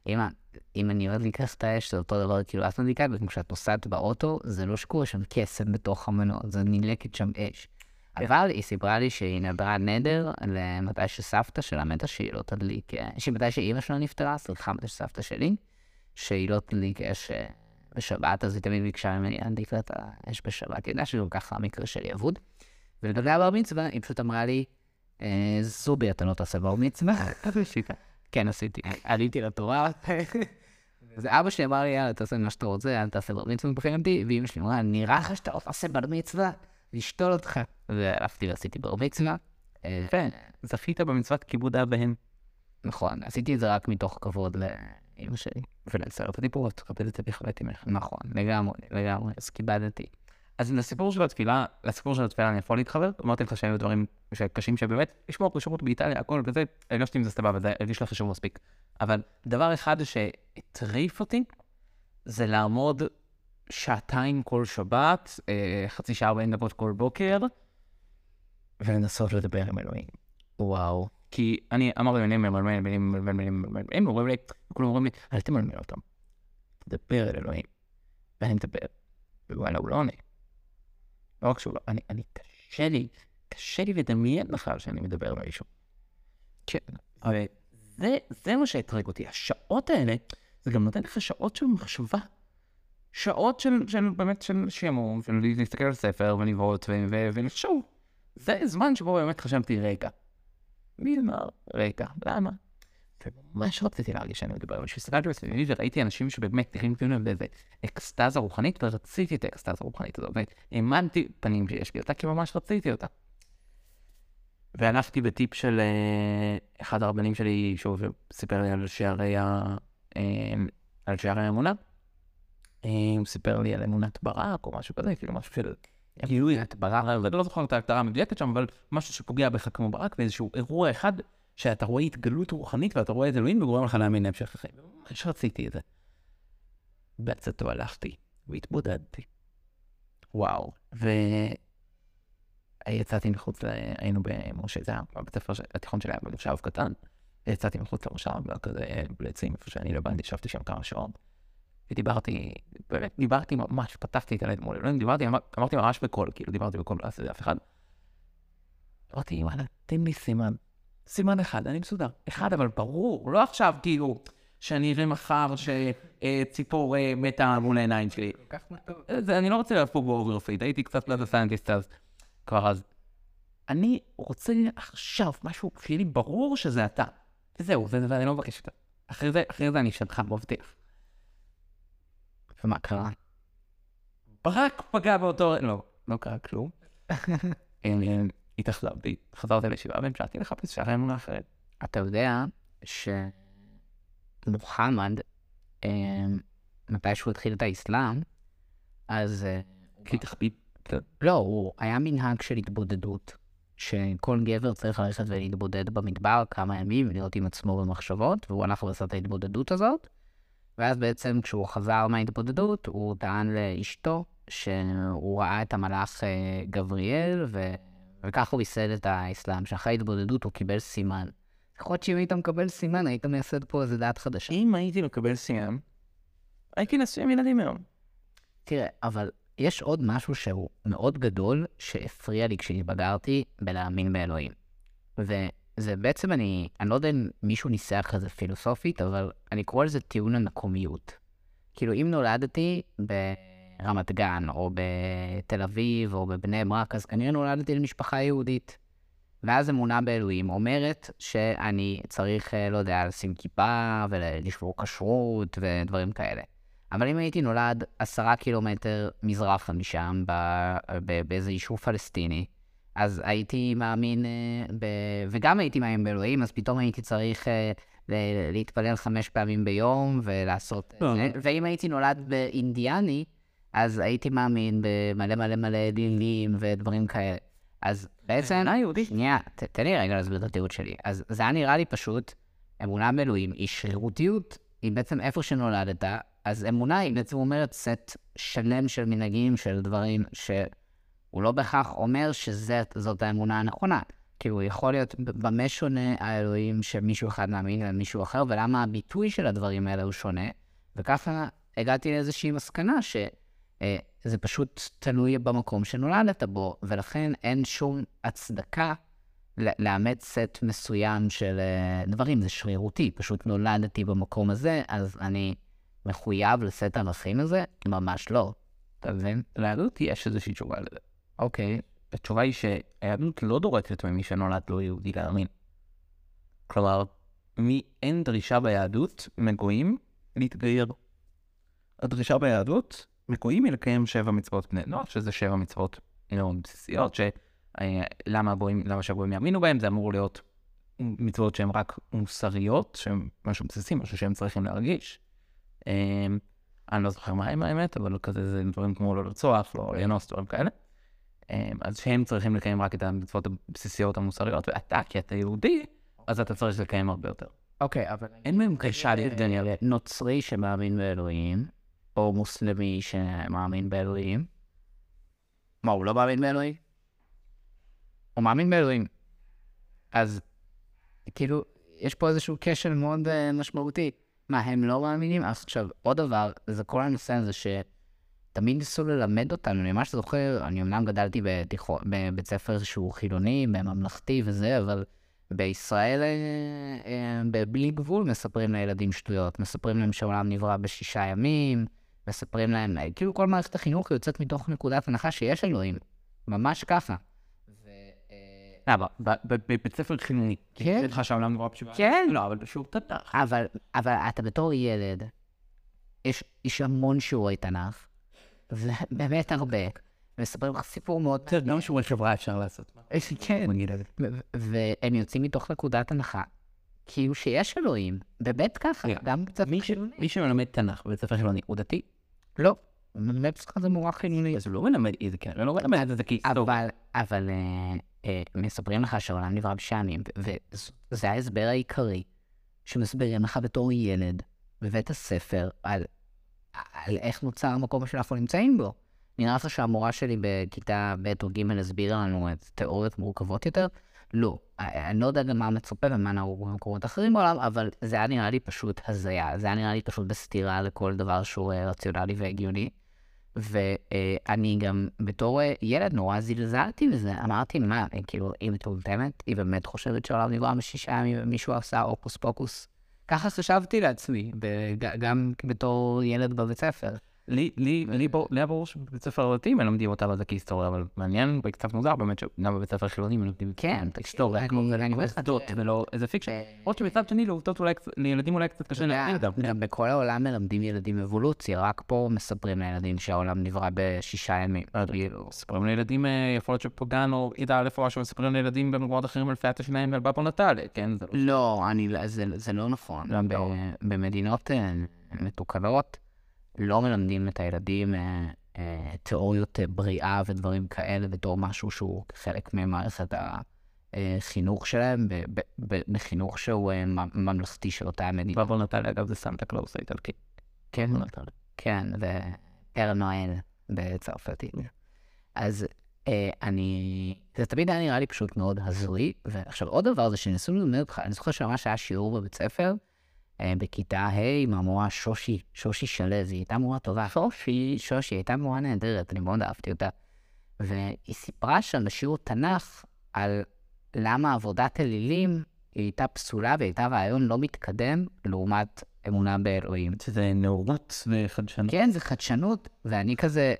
אמא, אם אני מדליקה את האש, זה אותו דבר, כאילו, את מדליקה, וכמו כשאת נוסעת באוטו, זה לא שקורה שם קסם בתוך המנוע, זה נדלקת שם אש. אבל היא סיפרה לי שהיא נדרה נדר למתי שסבתא שלה מתה שהיא לא תדליק, אה, שמתי שאימא שלה נפטרה, סליחה, מתי שסבתא שלי, שהיא לא תדליק אש אה, בשבת, אז היא תמיד ביקשה ממני להדליק לה את האש בשבת. היא יודעה שגם ככה המקרה שלי אבוד. ולגבי הבר מצווה, היא פשוט אמרה לי, "אה, זובי, אתה לא תעשה בר מצווה. (laughs) כן, עשיתי. עליתי לתורה. אז אבא שלי אמר לי, יאללה, תעשה מה שאתה רוצה, אל תעשה בר מצווה מבחינתי, ואמא שלי אמרה, נראה לך שאתה לא תעשה בר מצווה, לשתול אותך. והלכתי ועשיתי בר מצווה. אה, יפה, זכית במצוות כיבוד אב ואם. נכון, עשיתי את זה רק מתוך כבוד לאמא שלי. ולסרט הדיברות, תכבד את זה בכבד אמך. נכון, לגמרי, לגמרי, אז כיבדתי. אז לסיפור של התפילה, לסיפור של התפילה אני יכול להתחבר, אמרתי לך שהיו דברים קשים שבאמת, לשמור כשרות באיטליה, הכל וזה, אני לא אם זה סבבה, זה הרגיש לך חשוב מספיק. אבל דבר אחד שהטריף אותי, זה לעמוד שעתיים כל שבת, אה, חצי שעה ארבעים דקות כל בוקר, ולנסות לדבר עם אלוהים. וואו. כי אני אמרתי מילים ממלמל, מילים ממלמל, מילים ממלמל, הם אומרים לי, כולם אומרים לי, אל תמלמל אותם, תדבר אל אלוהים. ואני מדבר, ווואלה, הוא לא עונה. לא רק שהוא לא, אני, אני, קשה לי, קשה לי לדמיין בכלל שאני מדבר עם מישהו. כן, אבל זה, זה מה שהטריג אותי, השעות האלה, זה גם נותן לך שעות של מחשבה. שעות של, של באמת של שעמום, של להסתכל על ספר ולבעוט ולחשוב. זה זמן שבו באמת חשבתי, רגע, מי אמר, רגע, למה? וממש רציתי להרגיש שאני מדבר, אבל כשהסתכלתי בסביבי וראיתי אנשים שבאמת נראים כאילו הם באיזה אקסטזה רוחנית, ורציתי את האקסטזה הרוחנית הזאת, והאמנתי פנים שיש לי אותה, כי ממש רציתי אותה. והלכתי בטיפ של אה, אחד הרבנים שלי, שוב, סיפר לי על שערי ה... אה, על שערי האמונה. אה, הוא סיפר לי על אמונת ברק או משהו כזה, כאילו משהו של גילוי את ברק, ואני לא זוכר את ההגדרה המדויקת שם, אבל משהו שפוגע בך כמו ברק, ואיזשהו אירוע אחד שאתה רואה התגלות רוחנית ואתה רואה את אלוהים וגורם לך להאמין להמשך החיים. ממש רציתי את זה. בעצתו הלכתי והתבודדתי. וואו. ויצאתי מחוץ, ל... היינו במשה, זה היה בבית הספר התיכון שלי היה במושב קטן. יצאתי מחוץ למושב, כזה בלעצים, איפה שאני לבנתי, ישבתי שם כמה שעות. ודיברתי, באמת דיברתי ממש, פתחתי את הלב מול אלוהים, דיברתי, אמר, אמרתי ממש בקול, כאילו דיברתי בקול, לא עשיתי אף אחד. אמרתי, וואלה, תן לי סימן. סימן אחד, אני מסודר. אחד, אבל ברור, לא עכשיו כאילו, שאני אראה מחר שציפור אה, מתה מול העיניים שלי. זה, אני לא רוצה ליפול ב overfit, הייתי קצת data scientist אז, כבר אז. אני רוצה עכשיו משהו, שיהיה לי ברור שזה אתה. וזהו, זה, ואני לא מבקש יותר. אחרי זה, אחרי זה אני שלך, מבטיח. ומה קרה? ברק פגע באותו... לא, לא קרה כלום. (laughs) אה, התאכזבתי, חזרתי לישיבה והמשכתי לחפש שערי אמונה אחרת. אתה יודע שמוחמד, אה, מתי שהוא התחיל את האסלאם, אז אה, כי תחביב. לא, הוא היה מנהג של התבודדות, שכל גבר צריך ללכת ולהתבודד במדבר כמה ימים ולהיות עם עצמו במחשבות, והוא הלך ועשה את ההתבודדות הזאת, ואז בעצם כשהוא חזר מההתבודדות, הוא טען לאשתו שהוא ראה את המלאך אה, גבריאל, ו... וככה הוא ייסד את האסלאם, שאחרי ההתבודדות הוא קיבל סימן. יכול להיות שאם היית מקבל סימן, היית מייסד פה איזה דת חדשה. אם הייתי מקבל סיום, הייתי נשוי עם ילדים היום. תראה, אבל יש עוד משהו שהוא מאוד גדול, שהפריע לי כשהתבגרתי בלהאמין באלוהים. וזה בעצם, אני, אני לא יודע אם מישהו ניסח את זה פילוסופית, אבל אני קורא לזה טיעון המקומיות. כאילו, אם נולדתי ברמת גן, או בתל אביב, או בבני ברק, אז כנראה נולדתי למשפחה יהודית. ואז אמונה באלוהים אומרת שאני צריך, אה, לא יודע, לשים כיפה ולשמור כשרות ודברים כאלה. אבל אם הייתי נולד עשרה קילומטר מזרחה משם, באיזה יישוב פלסטיני, אז הייתי מאמין, אה, ב... וגם הייתי מאמין באלוהים, אז פתאום הייתי צריך אה, להתפלל חמש פעמים ביום ולעשות... לא. אה, ואם הייתי נולד באינדיאני, אז הייתי מאמין במלא מלא מלא אלילים ודברים כאלה. אז בעצם... אמונה יהודית. שנייה, ת- תן לי רגע להסביר את התיעוד שלי. אז זה היה נראה לי פשוט, אמונה באלוהים היא שרירותיות, היא בעצם איפה שנולדת, אז אמונה היא בעצם אומרת סט שלם של מנהגים, של דברים שהוא לא בהכרח אומר שזאת האמונה הנכונה. כאילו, יכול להיות במה שונה האלוהים שמישהו אחד מאמין למישהו אחר, ולמה הביטוי של הדברים האלה הוא שונה, וככה הגעתי לאיזושהי מסקנה ש... אה, זה פשוט תלוי במקום שנולדת בו, ולכן אין שום הצדקה לאמץ סט מסוים של אה, דברים, זה שרירותי, פשוט נולדתי במקום הזה, אז אני מחויב לסט הערכים הזה? ממש לא. אתה מבין? ליהדות יש איזושהי תשובה לזה. אוקיי. התשובה היא שהיהדות לא דורשת ממי שנולד לא יהודי להאמין. כלומר, מי, אין דרישה ביהדות מגויים להתגייר. הדרישה ביהדות מגויים היא לקיים שבע מצוות בני נוח, שזה שבע מצוות מאוד בסיסיות, שלמה למה שהגויים יאמינו בהם, זה אמור להיות מצוות שהן רק מוסריות, שהן משהו בסיסי, משהו שהם צריכים להרגיש. אמ, אני לא זוכר מה הם האמת, אבל כזה זה דברים כמו לא לרצוח, לא לאנוס, דברים כאלה. אז שהם צריכים לקיים רק את המצוות הבסיסיות המוסריות, ואתה, כי אתה יהודי, אז אתה צריך לקיים הרבה יותר. אוקיי, אבל... אין מהם קשה דניאל. נוצרי שמאמין באלוהים, או מוסלמי שמאמין באלוהים, מה, הוא לא מאמין באלוהים? הוא מאמין באלוהים. אז כאילו, יש פה איזשהו כשל מאוד uh, משמעותי. מה, הם לא מאמינים? אז עכשיו, עוד דבר, זה כל הנושא הזה שתמיד ניסו ללמד אותנו, אני ממש זוכר, אני אמנם גדלתי בתיכון, בבית ספר שהוא חילוני, בממלכתי וזה, אבל בישראל, בבלי גבול, מספרים לילדים שטויות. מספרים להם שהעולם נברא בשישה ימים, מספרים להם, אה, כאילו כל מערכת החינוך יוצאת מתוך נקודת הנחה שיש אלוהים. ממש ככה. אה, ב- בבית ספר חילוני. כן. לך שהעולם נורא בשבעה? כן. לא, אבל בשיעור תנ"ך. אבל, אתה בתור ילד, יש, המון שיעורי תנ"ך, ובאמת הרבה. מספרים לך סיפור מאוד... בסדר, גם שיעורי חברה אפשר לעשות. כן. והם יוצאים מתוך נקודת הנחה, כאילו שיש אלוהים, באמת ככה, גם קצת חילוני. מי שמלמד תנ"ך בבית ספר חילוני הוא דתי? לא, באמת שלך זה מורה חילוני. אז הוא לא מלמד את זה, כן, הוא לא מלמד את זה כהיסטוריה. אבל, אבל אה, אה, מספרים לך שהעולם נברא בשנים, וזה ההסבר העיקרי שמסבירים לך בתור ילד בבית הספר על, על איך נוצר המקום שאנחנו נמצאים בו. נראה לך שהמורה שלי בכיתה ב' או ג' הסבירה לנו את תיאוריות מורכבות יותר? לא. אה, אני לא יודע גם מה מצופה ומה נהוג במקומות אחרים בעולם, אבל זה היה נראה לי פשוט הזיה. זה היה נראה לי פשוט בסתירה לכל דבר שהוא אה, רציונלי והגיוני. ואני גם בתור אה, ילד נורא זלזלתי בזה, אמרתי, מה, אה, כאילו, היא מטומטמת? היא באמת חושבת שהעולם נברא בשישה ימים ומישהו עשה הוקוס פוקוס? ככה חשבתי לעצמי, גם בתור ילד בבית ספר. לי, לי, לי בור- לי היה ברור שבבית ספר דתי מלמדים אותה על זה כהיסטוריה, אבל מעניין וקצת מוזר באמת שגם בבית ספר חילוני מלמדים כן, היסטוריה, כמו תראה. ולא איזה fiction. למרות שמצד שני לעובדות אולי, לילדים אולי קצת קשה להבין אותם. גם בכל העולם מלמדים ילדים אבולוציה, רק פה מספרים לילדים שהעולם נברא בשישה ימים. כאילו, מספרים לילדים, אה, יכול להיות שבגן או כיתה א' או משהו, מספרים לילדים במקומות אחרים על פיית השיניים ועל Babbo Natale, כן? לא... לא, לא- זה, לא נכון. לא, לא. במדינות אה, מתוקנות לא מלמדים את הילדים אה, אה, תיאוריות אה, בריאה ודברים כאלה בתור משהו שהוא חלק ממערכת החינוך שלהם, בחינוך שהוא אה, ממלכתי של אותה המדינה. Babbo Natale, אגב, זה סנטה קלאוס האיטלקי. כן. כן, זה Père Noël בצרפתית. אז אה, אני, זה תמיד היה נראה לי פשוט מאוד הזוי. ועכשיו עוד דבר זה שניסו ללמד אותך, אני זוכר שממש היה שיעור בבית ספר, בכיתה ה' עם המורה שושי, שושי שלו, היא הייתה מורה טובה. שושי, שושי, הייתה מורה נהדרת, אני מאוד אהבתי אותה. והיא סיפרה שם בשיעור תנ"ך על למה עבודת אלילים היא הייתה פסולה והייתה רעיון לא מתקדם לעומת אמונה באלוהים. שזה נאורות וחדשנות. כן, זה חדשנות, ואני כזה,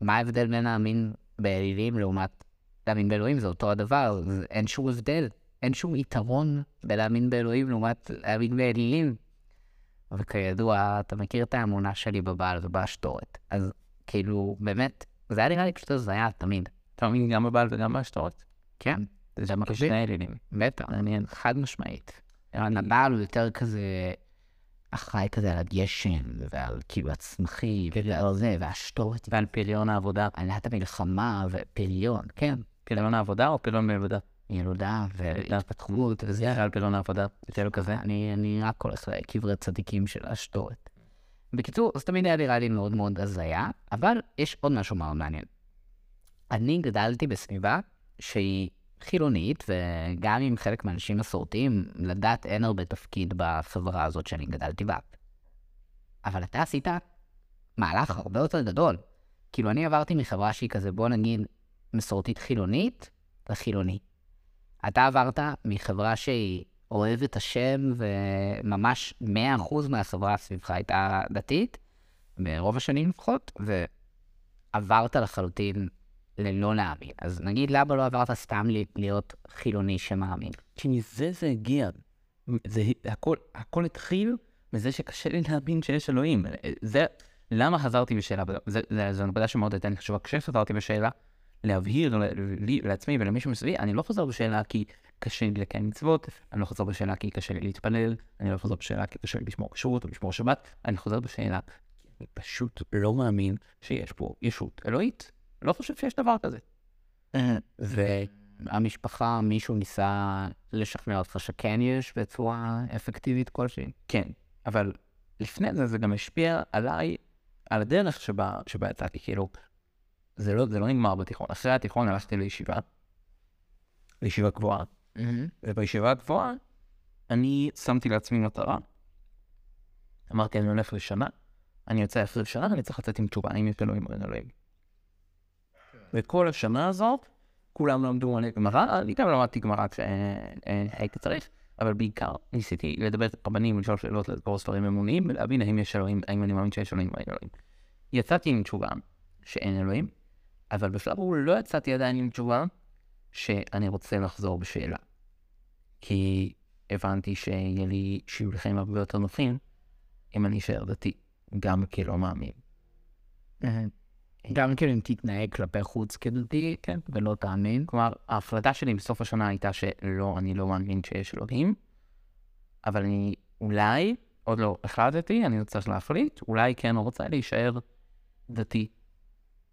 מה ההבדל בין להאמין באלילים לעומת להאמין באלוהים? זה אותו הדבר, זה, אין שום הבדל, אין שום יתרון בלהאמין באלוהים לעומת להאמין באלילים. וכידוע, אתה מכיר את האמונה שלי בבעל ובאשתורת, אז כאילו, באמת, זה היה נראה לי פשוט הזיה תמיד. לפעמים גם בבעל וגם בהשתאות. כן, זה מקביל. כשני אלילים. בטח, מעניין. חד משמעית. הנבל הוא יותר כזה אחראי כזה על הגשם, ועל כאילו הצמחים, ועל זה, והשתורת, ועל פריון העבודה. ועלת המלחמה, ופריון, כן. פריון העבודה או פריון מלבדה? ילודה, והתפתחות, וזה. זה על פריון העבודה, יותר כזה. אני, רק הולך לקברי צדיקים של השתורת. בקיצור, זה תמיד היה נראה לי מאוד מאוד הזיה, אבל יש עוד משהו מאוד מעניין. אני גדלתי בסביבה שהיא חילונית, וגם עם חלק מהאנשים מסורתיים, לדת אין הרבה תפקיד בחברה הזאת שאני גדלתי בה. אבל אתה עשית מהלך הרבה יותר גדול. כאילו, אני עברתי מחברה שהיא כזה, בוא נגיד, מסורתית חילונית, לחילוני. אתה עברת מחברה שהיא אוהבת השם, וממש 100% מהחברה סביבך הייתה דתית, ברוב השנים לפחות, ועברת לחלוטין ללא להאמין. אז נגיד, למה לא עברת סתם להיות חילוני שמאמין? כי מזה זה הגיע. זה, הכל, הכל התחיל מזה שקשה לי להאמין שיש אלוהים. זה, למה חזרתי בשאלה, זו נקודה שמאוד הייתה לי חשובה. כשחזרתי בשאלה, להבהיר לי, לעצמי ולמישהו מסביבי, אני לא חוזר בשאלה כי קשה לי לקיים מצוות, אני לא חוזר בשאלה כי קשה לי להתפלל, אני לא חוזר בשאלה כי קשה לי לשמור כשרות או לשמור שבת, אני חוזר בשאלה כי אני פשוט לא מאמין שיש פה ישות אלוהית. לא חושב שיש דבר כזה. והמשפחה, מישהו ניסה לשכנע אותך שכן יש בצורה אפקטיבית כלשהי? כן, אבל לפני זה זה גם השפיע עליי, על הדרך שבה, שבה יצאתי, כאילו, זה לא, זה לא נגמר בתיכון. אחרי התיכון הלכתי לישיבה, לישיבה גבוהה, ובישיבה הגבוהה אני שמתי לעצמי מטרה. אמרתי, אני הולך לשנה, אני יוצא אחרי שנה, אני צריך לצאת עם תשובה, האם יש אלוהים או אין אלוהים. וכל השנה הזאת, כולם למדו על גמרא, אני גם למדתי גמרא כשהייתי צריך, אבל בעיקר ניסיתי לדבר עם רבנים, לשאול שאלות, לקרוא ספרים אמוניים, ולהבין האם יש אלוהים, האם אני מאמין שיש אלוהים או אין אלוהים. יצאתי עם תשובה שאין אלוהים, אבל בשלב ההוא לא יצאתי עדיין עם תשובה שאני רוצה לחזור בשאלה. כי הבנתי שיהיה לי שיעורי חיים הרבה יותר נוחים אם אני אשאר דתי, גם כלא מאמין. גם כאילו אם תתנהג כלפי חוץ כדתי, כן, ולא תאמין. כלומר, ההחלטה שלי בסוף השנה הייתה שלא, אני לא מאמין שיש אלוהים, אבל אני אולי, עוד לא החלטתי, אני עוד צריך להחליט, אולי כן רוצה להישאר דתי.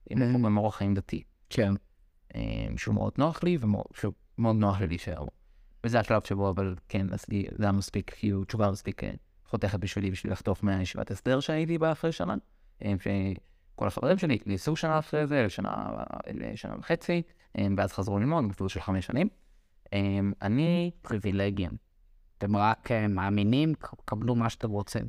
עם Mhm. עם אורח חיים דתי. כן. אה, שהוא מאוד נוח לי, ומאוד נוח לי להישאר בו. וזה השלב שבו, אבל כן, זה היה מספיק, כאילו, תשובה מספיק אה, חותכת בשבילי, בשביל לחטוף מהישיבת הסדר שהייתי בה אחרי שנה. אה, שכל החברים שלי ניסו שנה אחרי זה, לשנה, לשנה וחצי, אה, ואז חזרו ללמוד, מסלול של חמש שנים. אה, אני, פריבילגיה. אתם רק אה, מאמינים, קבלו מה שאתם רוצים.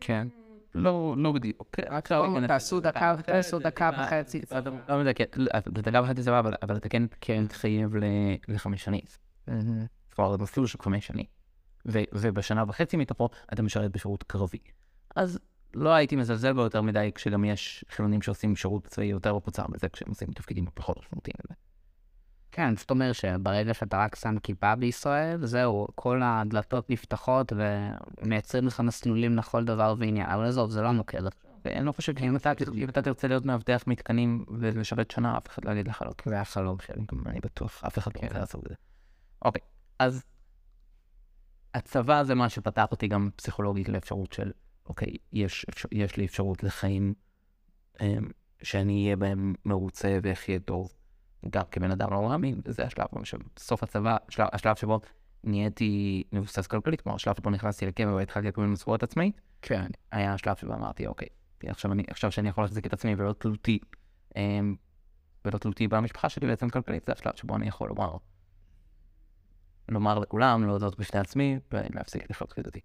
כן, לא, לא בדיוק. רק לא, תעשו דקה, תעשו דקה וחצי. לא יודע, כן, דקה וחצי סבבה, אבל- אבל אתה כן, כן מתחייב ל- לחמש שנים. כלומר, זה מסלול של חמש שנים. ובשנה וחצי מתוכו אתה משרת בשירות קרבי. אז לא הייתי מזלזל בו יותר מדי, כשגם יש חילונים שעושים שירות צבאי יותר מקוצר מזה, כשהם עושים תפקידים פחות משמעותיים. כן, זאת אומרת שברגע שאתה רק שם כיפה בישראל, זהו, כל הדלתות נפתחות ומייצרים לך מסלולים לכל דבר ועניין. אבל עזוב, זה לא המוקד. ואני לא חושב שאם אתה, אם אתה תרצה להיות מאבטח מתקנים ולשרת שנה, אף אחד לא יגיד לך לא. זה החלום שלי. גם אני בטוח, אף אחד לא רוצה לעשות את זה. אוקיי, אז הצבא זה מה שפתח אותי גם פסיכולוגית לאפשרות של, אוקיי, יש, יש לי אפשרות לחיים אמ, שאני אהיה בהם מרוצה ואחיה טוב, גם כבן אדם לא מאמין, וזה השלב בסוף הצבא, השלב, השלב שבו נהייתי מבוסס כלכלית, כלומר השלב שבו נכנסתי לקבע והתחלתי לקבל משכורת עצמאית, כן. היה השלב שבו אמרתי, אוקיי, עכשיו, אני, עכשיו שאני יכול להחזיק את עצמי ולא תלותי, אמ, ולא תלותי במשפחה שלי בעצם כלכלית, זה השלב שבו אני יכול לומר, לומר לכולם, להודות בפני עצמי, ולהפסיק לחיות כדתי.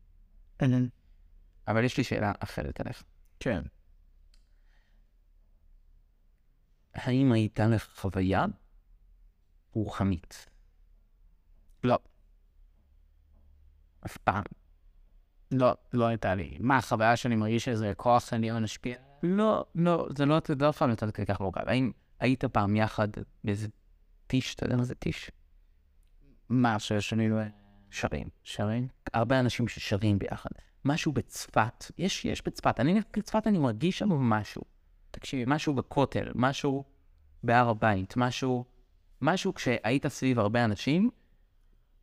אבל יש לי שאלה אחרת אליך. כן. האם הייתה לך חוויה רוחנית? לא. אף פעם. לא, לא הייתה לי. מה, החוויה שאני מרגיש איזה כוח עליון השפיע? לא, לא, זה לא, זה לא אף פעם יותר כל כך מורכב. האם היית פעם יחד באיזה טיש, אתה יודע מה זה טיש? מה, שאני לא... שרים. שרים? הרבה אנשים ששרים ביחד. משהו בצפת, יש, יש בצפת, אני בצפת אני מרגיש שם משהו. תקשיב, משהו בכותל, משהו בהר הבית, משהו, משהו כשהיית סביב הרבה אנשים,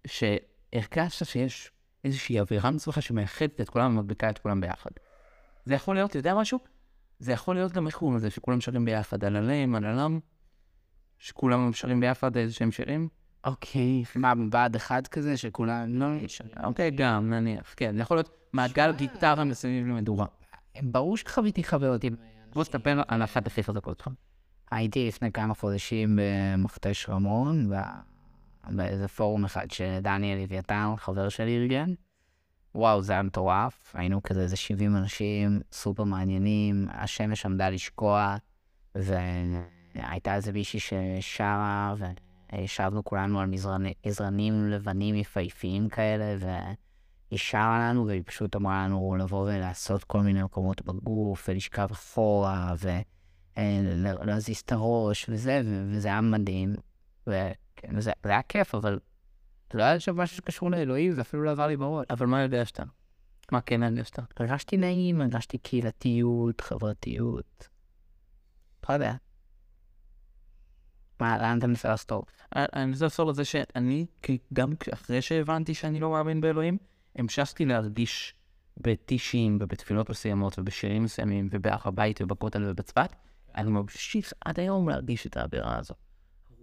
שהרגשת שיש איזושהי אווירה מסוימת שמאחדת את כולם ומדביקה את כולם ביחד. זה יכול להיות, אתה יודע משהו? זה יכול להיות גם איך קוראים לזה, שכולם שרים ביחד, על עליהם, על עלם, שכולם שרים ביחד איזה שהם שירים. אוקיי. מה, מבעד אחד כזה שכולם לא נשארים? אוקיי, גם, נניח, כן, זה יכול להיות מעגל גיטרה מסביב למדורה. ברור שחוויתי חוויות עם... בוא תספר על אחת הכי חזקות שלך. הייתי לפני כמה חודשים במכתש רמון, באיזה פורום אחד שדניאל לוויתן, חבר שלי, ארגן. וואו, זה היה מטורף. היינו כזה איזה 70 אנשים סופר מעניינים, השמש עמדה לשקוע, והייתה איזה מישהי ששרה, וישבנו כולנו על מזרני, מזרנים לבנים יפהפיים כאלה, והיא שרה לנו, והיא פשוט אמרה לנו לבוא ולעשות כל מיני מקומות בגוף, ולשכב אחורה, ו... אה, את הראש וזה, וזה היה מדהים. וכן, וזה זה היה כיף, אבל לא היה שם משהו שקשור לאלוהים, זה אפילו לא עבר לי בראש. אבל מה הרגשת? מה כן הרגשת? הרגשתי נעים, הרגשתי קהילתיות, חברתיות. לא יודע. מה, לאן אתה מנסה לעשות? אה, אני רוצה לחזור לזה שאני, גם אחרי שהבנתי שאני לא מאמין באלוהים, המשכתי להרגיש בטישים ובתפילות מסוימות ובשירים מסוימים ובהר הבית ובכותל ובצפת, אני ממשיך עד היום להרגיש את האווירה הזו,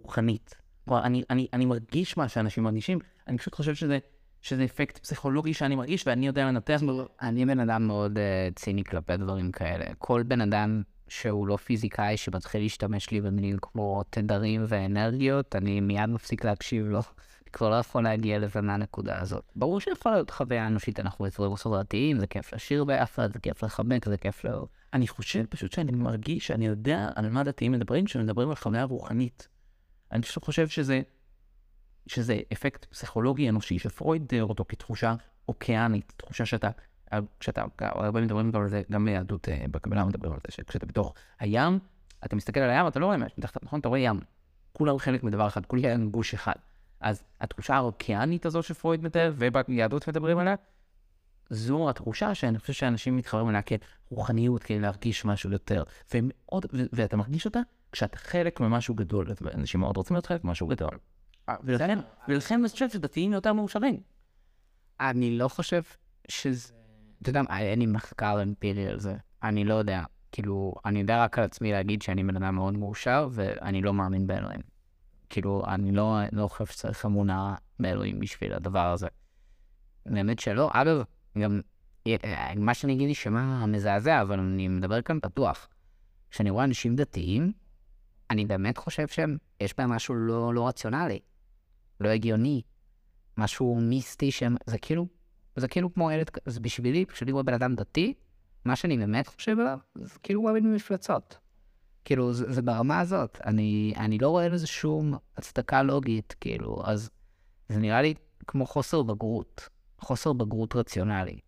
רוחנית. כלומר, אני, אני, אני מרגיש מה שאנשים מרגישים, אני פשוט חושב שזה, שזה אפקט פסיכולוגי שאני מרגיש ואני יודע לנתח. אני בן אדם מאוד uh, ציני כלפי דברים כאלה. כל בן אדם שהוא לא פיזיקאי שמתחיל להשתמש לי במילים כמו תדרים ואנרגיות, אני מיד מפסיק להקשיב לו. כבר לא יכול להגיע לזה מהנקודה הזאת. ברור שיכולה להיות חוויה אנושית, אנחנו יצורים מסורתיים, זה כיף לשיר ביחד, זה כיף לחבק, זה כיף לאהוב. אני חושב פשוט שאני מרגיש שאני יודע על מה דתיים מדברים כשמדברים על חוויה רוחנית. אני פשוט חושב שזה, שזה אפקט פסיכולוגי אנושי שפרויד תיאר אותו כתחושה אוקיאנית, תחושה שאתה, כשאתה, הרבה מדברים על זה, גם ביהדות אה, בקבלה מדברים על זה, שכשאתה בתוך הים, אתה מסתכל על הים, אתה לא רואה משהו, מתחת, נכון? אתה רואה ים. כולם חלק מדבר אחד, כולם גוש אחד. אז התחושה האוקיאנית הזו שפרויד מתאר, וביהדות מדברים עליה, זו התחושה שאני חושב שאנשים מתחברים אליה כרוחניות, כדי להרגיש משהו יותר. ומאוד, ו- ואתה מרגיש אותה כשאתה חלק ממשהו גדול, ואנשים מאוד רוצים להיות חלק ממשהו גדול. ולכן, ולכן אני חושב שדתיים יותר מאושרים. אני לא חושב שזה... אתה יודע, אין לי מחקר אמפירי על זה. אני לא יודע. כאילו, אני יודע רק על עצמי להגיד שאני בן אדם מאוד מאושר, ואני לא מאמין באלוהים. כאילו, אני לא, לא חושב שצריך אמונה באלוהים בשביל הדבר הזה. באמת שלא. אגב, גם אה, מה שאני אגיד יישמע מזעזע, אבל אני מדבר כאן פתוח. כשאני רואה אנשים דתיים, אני באמת חושב שהם, יש בהם משהו לא, לא רציונלי, לא הגיוני, משהו מיסטי שהם, זה כאילו, זה כאילו כמו ילד, זה בשבילי, כשאני רואה בן אדם דתי, מה שאני באמת חושב עליו, זה כאילו מאמין במפלצות. כאילו, זה, זה ברמה הזאת. אני, אני לא רואה לזה שום הצדקה לוגית, כאילו, אז זה נראה לי כמו חוסר בגרות, חוסר בגרות רציונלי.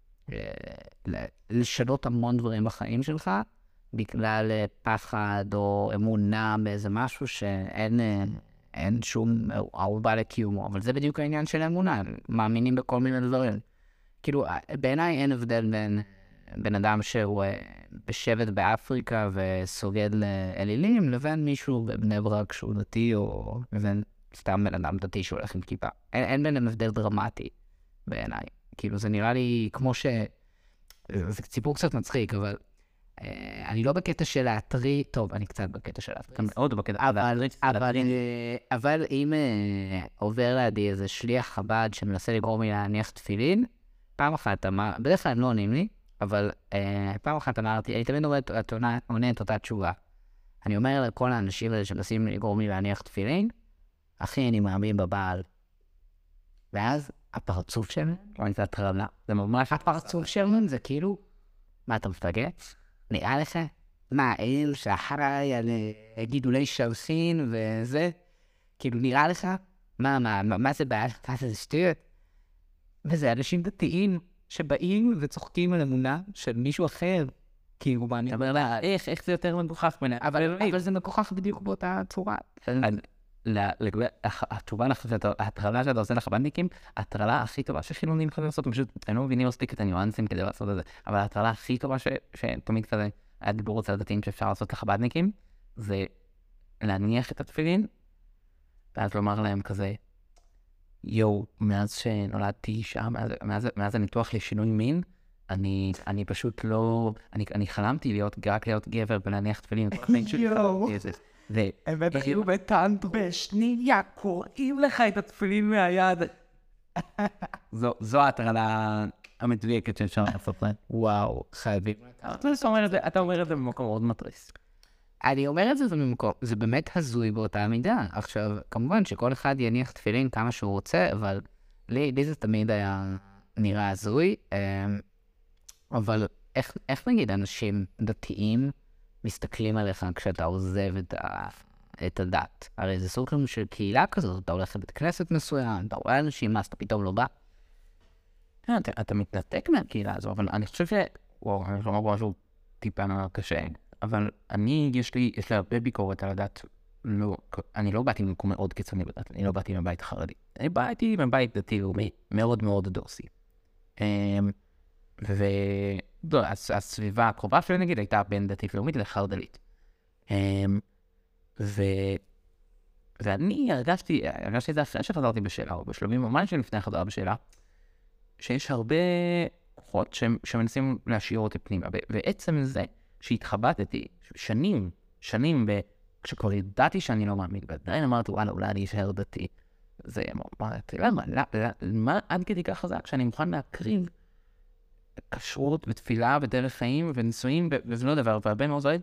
ל- לשנות המון דברים בחיים שלך, בגלל אה, פחד או אמונה באיזה משהו שאין אה, אין שום ערובה לקיומו. אבל זה בדיוק העניין של האמונה, הם מאמינים בכל מיני דברים. כאילו, אה, בעיניי אין הבדל בין בן אדם שהוא אה, בשבט באפריקה וסוגד לאלילים, לבין מישהו בבני ברק שהוא דתי, או לבין סתם בן אדם דתי שהולך עם כיפה. אין, אין ביניהם הבדל דרמטי בעיניי. כאילו, זה נראה לי כמו ש... זה סיפור קצת מצחיק, אבל אה, אני לא בקטע של להטריד, טוב, אני קצת בקטע של להטריד. אתה מאוד בקטע. אה, אבל אם עובר לידי איזה שליח חב"ד שמנסה לגרום לי להניח תפילין, פעם אחת בדרך כלל הם לא עונים לי, אבל אה, פעם אחת אמרתי, אני תמיד עונה, עונה- את אותה תשובה. אני אומר לכל האנשים האלה שמנסים לגרום לי להניח תפילין, אחי, אני מאמין בבעל. ואז הפרצוף שלהם, זה הטרלה. זה ממש... הפרצוף שלהם זה כאילו, מה אתה מפגר? נראה לך? מה, אל שאחראי על אה, גידולי שרסין וזה? כאילו, נראה לך? מה, מה, מה, זה בעיה? מה זה שטויות? וזה אנשים דתיים שבאים וצוחקים על אמונה של מישהו אחר. כאילו, מה, אני אתה אומר לה, איך, איך זה יותר מגוחך מן אבל, זה מגוחך בדיוק באותה צורה. לגבי התשובה ההטרלה שאתה עושה לחב"דניקים, ההטרלה הכי טובה שחילונים יכולים לעשות, הם פשוט, הם לא מבינים מספיק את הניואנסים כדי לעשות את זה, אבל ההטרלה הכי טובה שתמיד כזה היה דיבור אצל הדתיים שאפשר לעשות לחב"דניקים, זה להניח את התפילין, ואז לומר להם כזה, יואו, מאז שנולדתי אישה, מאז, מאז, מאז הניתוח לשינוי מין, אני, אני פשוט לא, אני, אני חלמתי להיות, רק להיות גבר ולהניח תפילין. (laughs) יואו. חלמתי את זה. ו- הם התחילו בטנטרו. בשנייה קוראים לך את התפילין מהיד. זו, ההטרלה המדויקת שאפשר לעשות להם. וואו, חייבים. אתה אומר את זה- אתה אומר את זה במקום מאוד מתריס. אני אומר את זה במקום, זה באמת הזוי באותה מידה. עכשיו, כמובן שכל אחד יניח תפילין כמה שהוא רוצה, אבל לי, לי זה תמיד היה נראה הזוי. אמ, אבל איך, איך נגיד אנשים דתיים מסתכלים עליך כשאתה עוזב את, ה, את הדת? הרי זה סוג של קהילה כזאת, אתה הולך לבית כנסת מסוים, אתה רואה אנשים, אז אתה פתאום לא בא. כן, אתה, אתה מתנתק מהקהילה הזו, אבל אני חושב ש... וואו, אני פה משהו טיפה קשה, אבל אני, יש לי, יש לי הרבה ביקורת על הדת. לא, אני לא באתי ממקום מאוד קיצוני בדת, אני לא באתי מהבית החרדי. אני באתי מבית דתי-לאומי מאוד מאוד דורסי. אמ, והסביבה הקרובה שלי, נגיד, הייתה בין דתית-לאומית לחרד"לית. אמ, ו... ואני הרגשתי, הרגשתי את זה אחרי שחזרתי בשאלה, או בשלבים ממש לפני החזרה בשאלה, שיש הרבה כוחות שמנסים להשאיר אותי פנימה. ועצם זה שהתחבטתי שנים, שנים, כשכבר ידעתי שאני לא מאמין, ועדיין אמרתי, וואלה, אולי אני אשאר דתי. זה, אמרתי, למה, למה, מה עד כדי כך חזק שאני מוכן להקריב כשרות ותפילה ודרך חיים ונישואים וזה לא דבר, והרבה מאוד דברים,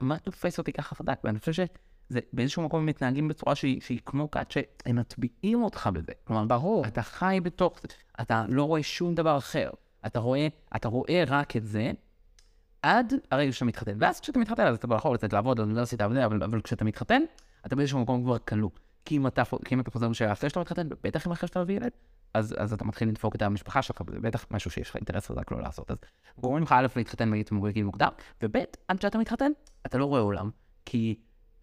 מה תופס אותי ככה חזק? ואני חושב שזה באיזשהו מקום מתנהגים בצורה שהיא, שהיא כמו כת שהם מטביעים אותך בזה. כלומר, ברור, אתה חי בתוך זה, אתה לא רואה שום דבר אחר. אתה רואה, אתה רואה רק את זה עד הרגע שאתה מתחתן. ואז כשאתה מתחתן, אז אתה לא יכול לצאת לעבוד באוניברסיטה וזה, אבל, אבל כשאתה מתחתן, אתה באיזשהו מקום כבר כלוא. כי אם אתה, כי אם אתה חוזר בשאלה אחרי שאתה מתחתן, ובטח אם אחרי שאתה מביא ילד, אז, אז אתה מתחיל לדפוק את המשפחה שלך, וזה בטח משהו שיש לך אינטרס חזק לא לעשות. אז גורמים לך א' להתחתן בגיל מוקדם, וב' עד שאתה מתחתן, אתה לא רואה עולם. כי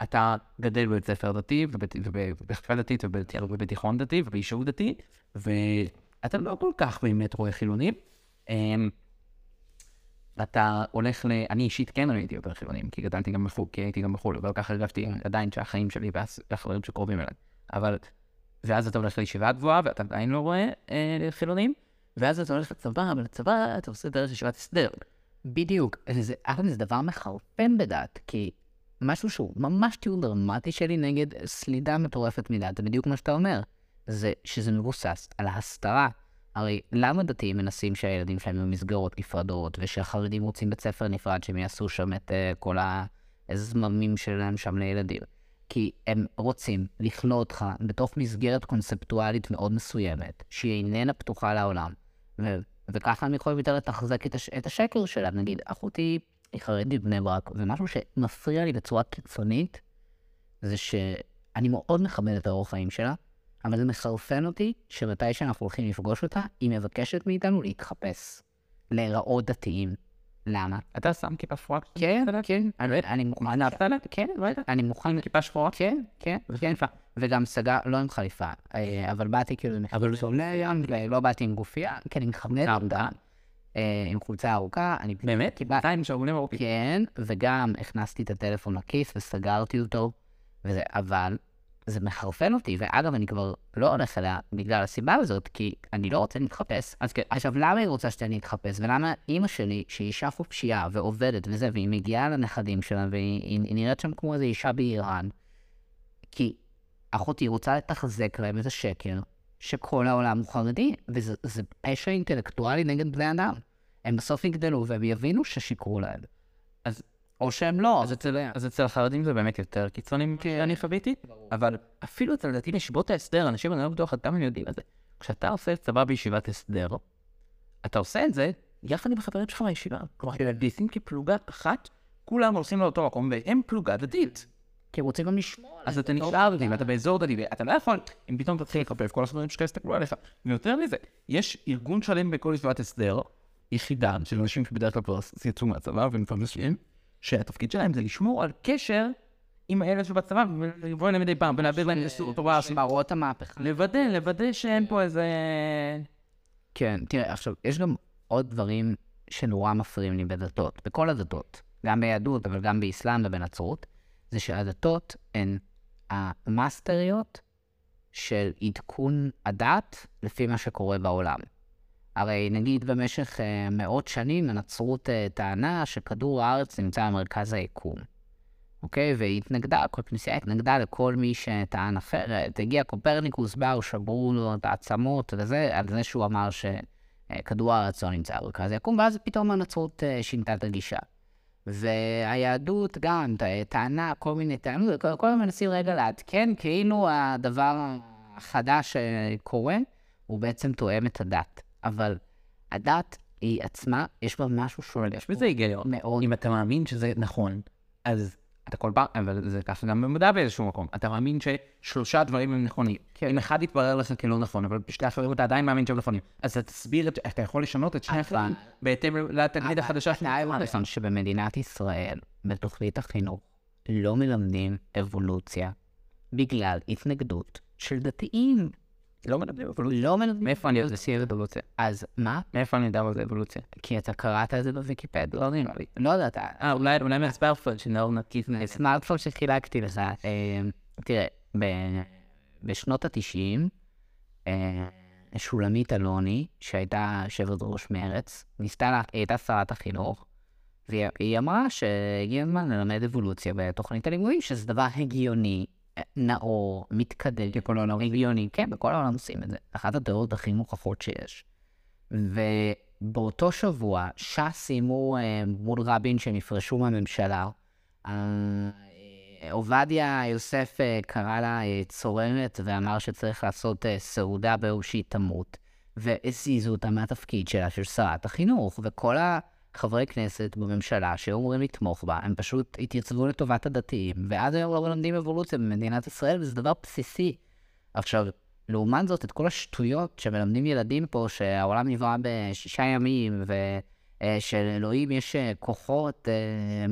אתה גדל בבית ספר דתי, ובת- וב- ובחטיבה דתית, ובת- ובתיכון דתי, וביישוב דתי, ואתה לא כל כך באמת רואה חילונים. אתה הולך ל... אני אישית כן ראיתי יותר חילונים, כי גדלתי גם בחו"ל, כי הייתי גם בחו"ל, אבל ככה הרגשתי עדיין שהחיים שלי והחברים שקרובים אליי. אבל... ואז אתה הולך לישיבה גבוהה, ואתה עדיין לא רואה אה, חילונים, ואז אתה הולך לצבא, אבל לצבא אתה עושה דרך ישיבת הסדר. בדיוק. זה, זה דבר מחרפן בדת, כי משהו שהוא ממש תיאור דרמטי שלי נגד סלידה מטורפת מדת, זה בדיוק מה שאתה אומר. זה שזה מבוסס על ההסתרה. הרי למה דתיים מנסים שהילדים שלהם יהיו במסגרות נפרדות, ושהחרדים רוצים בית ספר נפרד, שהם יעשו שם את uh, כל הזממים שלהם שם לילדים? כי הם רוצים לכלוא אותך בתוך מסגרת קונספטואלית מאוד מסוימת, שהיא איננה פתוחה לעולם. ו- וככה הם יכולים יותר לתחזק את, הש- את השקר שלהם. נגיד, אחותי היא חרדית בבני ברק, ומשהו שמפריע לי בצורה קיצונית, זה שאני מאוד מכבד את האורח חיים שלה, אבל זה מחרפן אותי שמתי שאנחנו הולכים לפגוש אותה, היא מבקשת מאיתנו להתחפש, להיראות דתיים. למה? אתה שם כיפה שחורה? כן, כן, אני, אני מוכן? כן, לא יודע. אני מוכן, כיפה שחורה? כן, כן, כן, וגם סגר, לא עם חליפה, אה, אבל באתי כאילו עם אבל- סולי ים, לא באתי עם גופייה, כן, עם אותה, אה, עם חולצה ארוכה, אני באמת? קיבלתי, אתה עם שרוולים ארוכים. כן, וגם הכנסתי את הטלפון לכיס וסגרתי אותו, וזה, אבל זה מחרפן אותי, ואגב, אני כבר לא הולך אליה בגלל הסיבה הזאת, כי אני לא רוצה להתחפש. אז כן, עכשיו, למה היא רוצה שאני אתחפש? ולמה אימא שלי, שהיא אישה חופשייה ועובדת וזה, והיא מגיעה לנכדים שלה, והיא היא- היא נראית שם כמו איזו אישה באיראן, כי אחותי רוצה לתחזק להם את השקר שכל העולם הוא חרדי, וזה זה פשע אינטלקטואלי נגד בני אדם. הם בסוף יגדלו והם יבינו ששיקרו להם. אז- או שהם לא. אז אצל, אז אצל החרדים זה באמת יותר קיצוני שאני חוויתי, אבל אפילו אצל דתיים ישיבות ההסדר, אנשים אני לא בטוח עד כמה הם יודעים את זה. כשאתה עושה צבא בישיבת הסדר, אתה עושה את זה יחד עם החברים שלך בישיבה. כלומר, מתגייסים כפלוגה אחת, כולם הולכים לאותו מקום, והם פלוגה דתית. כי הם רוצים גם לשמור. אז אתה נשאר דתי, ואתה באזור דתי, ואתה לא יכול, אם פתאום תתחיל לחפש, כל החברים שלך יסתכלו עליך. ויותר מזה, יש ארגון שלם בכל ישיבת הסדר, יחידה של אנשים שבדרך כלל כבר יצאו מהצבא ומפרנסים, שהתפקיד שלהם זה לשמור על קשר עם האלה שבצבא, ולבוא אליהם מדי פעם, ולהעביר להם איזשהו תורה, מראות המהפכה. לוודא, לוודא שאין פה איזה... כן, תראה, עכשיו, יש גם עוד דברים שנורא מפריעים לי בדתות, בכל הדתות, גם ביהדות, אבל גם באסלאם ובנצרות, זה שהדתות הן המאסטריות של עדכון הדת לפי מה שקורה בעולם. הרי נגיד במשך uh, מאות שנים הנצרות uh, טענה שכדור הארץ נמצא במרכז היקום. אוקיי? והיא התנגדה, כל כנסייה התנגדה לכל מי שטען אחרת. הגיע קופרניקוס, באו, שברו לו את העצמות וזה, על זה שהוא אמר שכדור הארץ לא נמצא במרכז היקום, ואז פתאום הנצרות uh, שינתה את הגישה. והיהדות גם טענה כל מיני טענות, כל הזמן מנסים רגע לעדכן, כאילו הדבר החדש שקורה הוא בעצם תואם את הדת. אבל הדת היא עצמה, יש בה משהו שונה. יש בזה היגיון. מאוד. אם אתה מאמין שזה נכון, אז אתה כל פעם, אבל זה ככה גם במדע באיזשהו מקום. אתה מאמין ששלושה דברים הם נכונים. כן. אם אחד יתברר לך כלא נכון, אבל בשתי האחרים אתה עדיין מאמין שהם נכונים, אז אתה תסביר, את- אתה יכול לשנות את שני האחרים בהתאם לתלמיד החדשה התנאי הוא נכון שבמדינת ישראל, בתוכנית החינוך, לא מלמדים אבולוציה בגלל התנגדות של דתיים. לא מלמדים אבולוציה. לא מלמדים מאיפה אני יודע אבולוציה? אז מה? מאיפה אני יודע מה זה אבולוציה? כי אתה קראת את זה בוויקיפדיה, לא נראה לי. לא יודעת, אה, אולי מהספרפון שנאור נקיף סמארטפון שחילקתי לך. אה, תראה, בשנות התשעים, אה, שולמית אלוני, שהייתה יושבת ראש מרץ, ניסתה, לה- היא הייתה שרת החינוך, והיא היא אמרה שהגיע הזמן ללמד אבולוציה בתוכנית הלימודים, שזה דבר הגיוני, נאור, מתקדם. בכל העולם. הגיוני, כן, בכל העולם עושים את זה. אחת התיאוריות הכי מוכחות שיש. ובאותו שבוע, ש"ס סיימו אה, מול רבין שהם יפרשו מהממשלה. אה, עובדיה יוסף אה, קרא לה צוררת ואמר שצריך לעשות סעודה ביום שהיא תמות, והזיזו אותה מהתפקיד שלה של שרת החינוך, וכל החברי כנסת בממשלה שהיו אמורים לתמוך בה, הם פשוט התייצבו לטובת הדתיים, ואז היום לא מלמדים אבולוציה במדינת ישראל, וזה דבר בסיסי. עכשיו, לעומת זאת, את כל השטויות שמלמדים ילדים פה, שהעולם נברא בשישה ימים, ושלאלוהים יש אה, כוחות אה,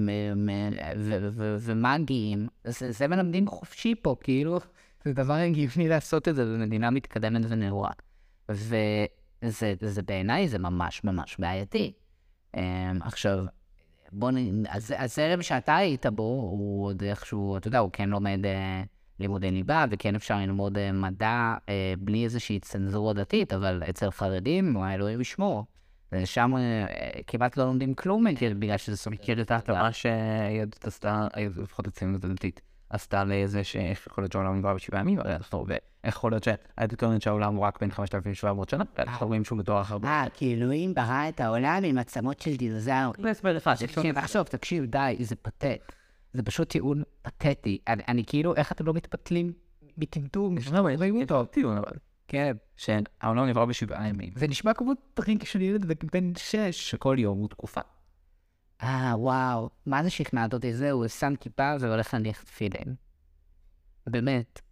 ומאגיים, זה, זה מלמדים חופשי פה, כאילו, זה דבר הגיוני לעשות את זה במדינה מתקדמת ונאורה. וזה זה, בעיניי זה ממש ממש בעייתי. אה, עכשיו, בוא נ... הז- הזרם שאתה היית בו, הוא עוד איכשהו, אתה יודע, הוא כן לומד אה, לימודי ליבה, וכן אפשר ללמוד אה, מדע אה, בלי איזושהי צנזורה דתית, אבל אצל חרדים, האלוהים ישמור. ושם אה, כמעט לא לומדים כלום, אה, בגלל שזה סוג מכיר את ההתאמה שהיהדות עשתה, לפחות אצלנו הדתית, עשתה לזה שאיך יכול להיות שהעולם נברא בשבעה ימים, הרי אנחנו, ואיך יכול להיות שהיהדות טוענת שהעולם הוא רק בין 5,700 שנה, ואנחנו רואים שהוא בתואר הרבה. אה, כי אלוהים ברא את העולם עם עצמות של דינוזאורים. זה הסבר אחד. תקשיב, עכשיו, תקשיב, די, זה פתט. זה פשוט טיעון פתטי. אני, כאילו, איך אתם לא מתפתלים מטמטום? טיעון אבל. כן. שהעולם נברא בשבעה ימים. זה נשמע כמו טריק של ילד בן שש. שכל יום הוא תקופה. אה, וואו, מה זה שכנעת אותי? זהו, שם כיפה והולך להניח תפילין. באמת.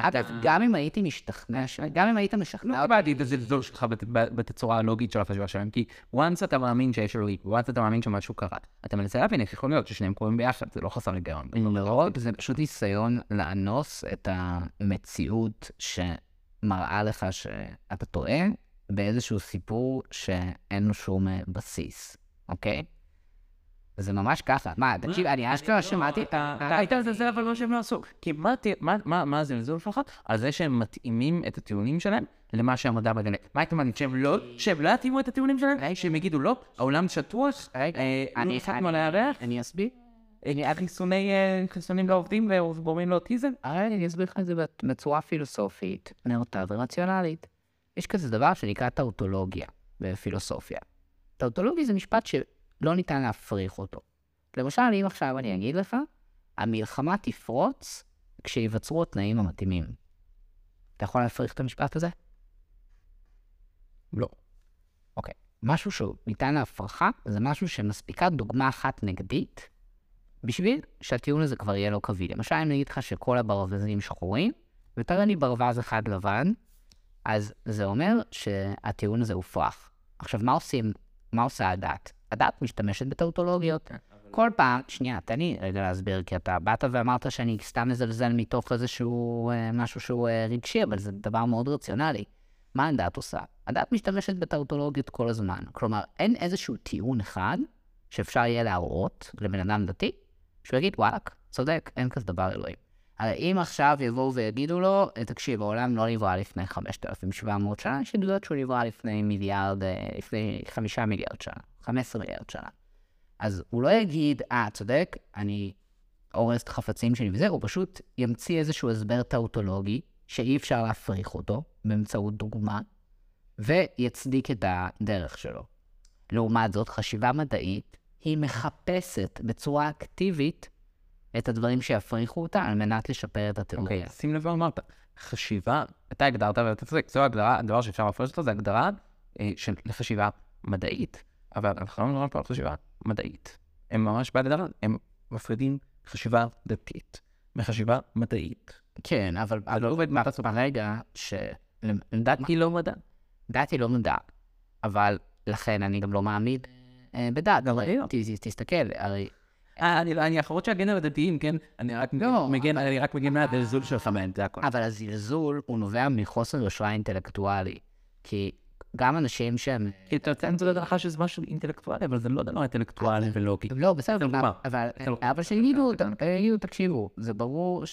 אגב, גם אם הייתי משתכנע, גם אם היית משכנע לא קיבלתי את הזלזול שלך בתצורה הלוגית של החשיבה שלהם, כי once אתה מאמין שיש אלוהים, once אתה מאמין שמשהו קרה, אתה מנסה להבין איך יכול להיות ששניהם קורים ביחד, זה לא חסר היגיון. מאוד, זה פשוט ניסיון לאנוס את המציאות שמראה לך שאתה טועה באיזשהו סיפור שאין לו שום אה, בסיס, אוקיי? זה ממש ככה. מה, תקשיב, אני אשכרה שמעתי... אתה היית מזלזל אבל מה שהם לא עשו. כי מה הזלזול שלך? על זה שהם מתאימים את הטיעונים שלהם למה שהמדע מגלה. מה היית מעניין? שהם לא שהם לא יתאימו את הטיעונים שלהם? שהם יגידו לא, העולם שטוח, אה, אני- לא הפסקנו על הירח, אני אסביר. אה, חיסוני אה, חיסונים לעובדים וגורמים לאוטיזם? אני אסביר לך את זה בצורה פילוסופית, נאותה ורציונלית. יש כזה דבר שנקרא טאוטולוגיה בפילוסופיה. טאוטולוגיה זה משפט שלא ניתן להפריך אותו. למשל, אם עכשיו אני אגיד לך, המלחמה תפרוץ כשיווצרו התנאים המתאימים. אתה יכול להפריך את המשפט הזה? לא. אוקיי. משהו שהוא ניתן להפרחה, זה משהו שמספיקה דוגמה אחת נגדית, בשביל שהטיעון הזה כבר יהיה לא קביל. למשל, אם אני אגיד לך שכל הברווזים שחורים, ותראה לי ברווז אחד לבן, אז זה אומר שהטיעון הזה הופרך. עכשיו, מה עושים, מה עושה הדת? הדת משתמשת בטאוטולוגיות. כל פעם, שנייה, תן לי רגע להסביר, כי אתה באת ואמרת שאני סתם מזלזל מתוך איזשהו אה, משהו שהוא אה, רגשי, אבל זה דבר מאוד רציונלי. מה הדת עושה? הדת משתמשת בטאוטולוגיות כל הזמן. כלומר, אין איזשהו טיעון אחד שאפשר יהיה להראות לבן אדם דתי שהוא יגיד, וואלכ, צודק, אין כזה דבר אלוהים. הרי אם עכשיו יבואו ויגידו לו, "אה, תקשיב, העולם לא נברא לפני 5,700 שנה, יש עדויות שהוא נברא לפני מיליארד, לפני 5 מיליארד שנה, 15 מיליארד שנה. אז הוא לא יגיד, אה, צודק, אני הורס את החפצים שלי וזה, הוא פשוט ימציא איזשהו הסבר טאוטולוגי, שאי אפשר להפריך אותו באמצעות דוגמה, ויצדיק את הדרך שלו. לעומת זאת, חשיבה מדעית, היא מחפשת בצורה אקטיבית את הדברים שיפריכו אותה על מנת לשפר את התיאוריה. אוקיי, שים לב מה אמרת. חשיבה, אתה הגדרת ואתה צודק, זו הגדרה, הדבר שאפשר להפרש אותו זה הגדרה אה, של לחשיבה מדעית. אבל אנחנו לא מדברים פה על חשיבה מדעית. הם ממש בהגדרה, הם מפרידים חשיבה דתית מחשיבה מדעית. כן, אבל זה לא עובד ב- ברגע ש... דת היא לא מדע. דת היא לא מדע, אבל לכן אני גם לא מאמין אה, בדת. תסתכל, הרי אה, אני, אני האחרון שאגן על הדתיים, כן? אני רק לא, מגן, אני רק מגן מהזלזול שלך מהם, זה הכל. אבל הזלזול הוא נובע מחוסר יושרה אינטלקטואלי. כי גם אנשים שהם... כי אתה יוצא מנקודת הנחה שזה משהו אינטלקטואלי, אבל זה לא דבר אינטלקטואלי ולוגי. לא, בסדר. אבל- אבל אבל שיגידו, יגידו, תקשיבו, זה ברור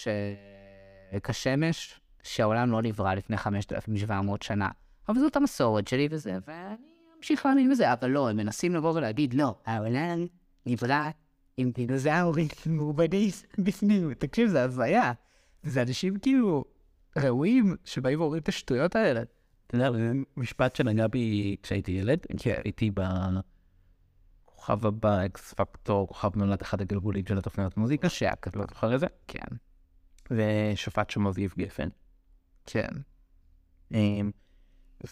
שכשמש, שהעולם לא נברא לפני 5,700 שנה. אבל זאת המסורת שלי וזה, ואני אמשיך להאמין בזה, אבל לא, הם מנסים לבוא ולהגיד, לא, העולם נברא עם דינוזאורים מעובדים בפנים. תקשיב, זה הזיה. זה אנשים כאילו ראויים שבאים ואומרים את השטויות האלה. אתה יודע, זה משפט שנגע בי כשהייתי ילד, כי הייתי בכוכב הבא, אקס פקטור, כוכב נולד אחד הגלגולים של התוכניות מוזיקה, שהכתוב. לא זוכר את זה? כן. ושפט שם אביב גפן. כן. אמ,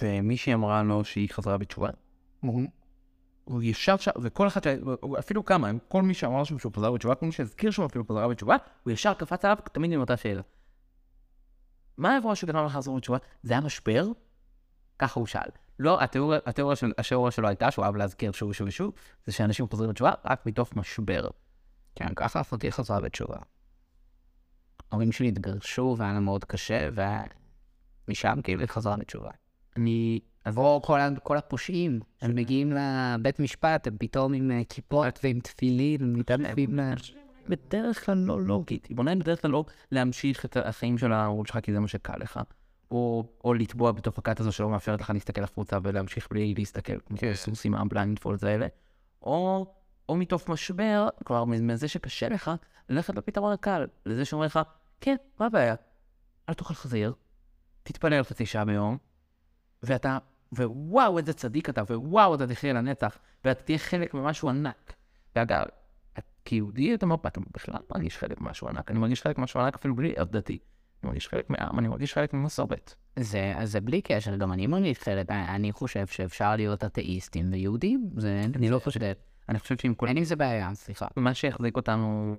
ומישהי אמרה לו שהיא חזרה בתשובה. הוא ישב שם, וכל אחד, אפילו כמה, כל מי שאמר שם שהוא חזר בתשובה, כל מי שהזכיר שהוא אפילו חזרה בתשובה, הוא ישר קפץ עליו תמיד עם אותה שאלה. מה האירוע שגרם לך לחזור בתשובה? זה היה משבר? ככה הוא שאל. לא, התיאוריה, התיאוריה, של, התיאוריה שלו הייתה, שהוא אהב להזכיר שוב ושוב ושוב, זה שאנשים חוזרים בתשובה רק מתוך משבר. כן, ככה אחותי חזרה בתשובה. ההורים שלי התגרשו והיה להם מאוד קשה, ומשם כאילו היא חזרה בתשובה. אני... או כל, כל הפושעים שמגיעים לבית משפט, הם פתאום עם אה, כיפות ועם תפילין, מתעלפים ל... בדרך כלל לא לוגית. היא בונה בדרך כלל לא להמשיך את החיים של ההורים שלך כי זה מה שקל לך. או, או לטבוע בתוך הכת הזו שלא מאפשרת לך להסתכל החוצה ולהמשיך בלי להסתכל, כמו כן. סוסים ה blind folds האלה. או, או מתוך משבר, כלומר מזה שקשה לך, ללכת לפתרון הקל. לזה שאומר לך, כן, מה הבעיה? אל תאכל חזיר, תתפלל חצי שעה ביום, ואתה, ווואו איזה צדיק אתה, ווואו אתה תחיה לנצח, ואתה תהיה חלק ממשהו ענק. ואגב, כיהודי אתה בכלל מרגיש חלק ממשהו ענק, אני מרגיש חלק ממשהו ענק אפילו בלי להיות דתי. אני מרגיש חלק מעם, אני מרגיש חלק ממסורת. זה, אז זה בלי קשר, גם אני מרגיש חלק, אני אני חושב שאפשר להיות אתאיסטים ויהודים, זה... אני לא חושב, אני חושב שעם כל... אין עם זה בעיה, סליחה. מה שהחזיק אותנו,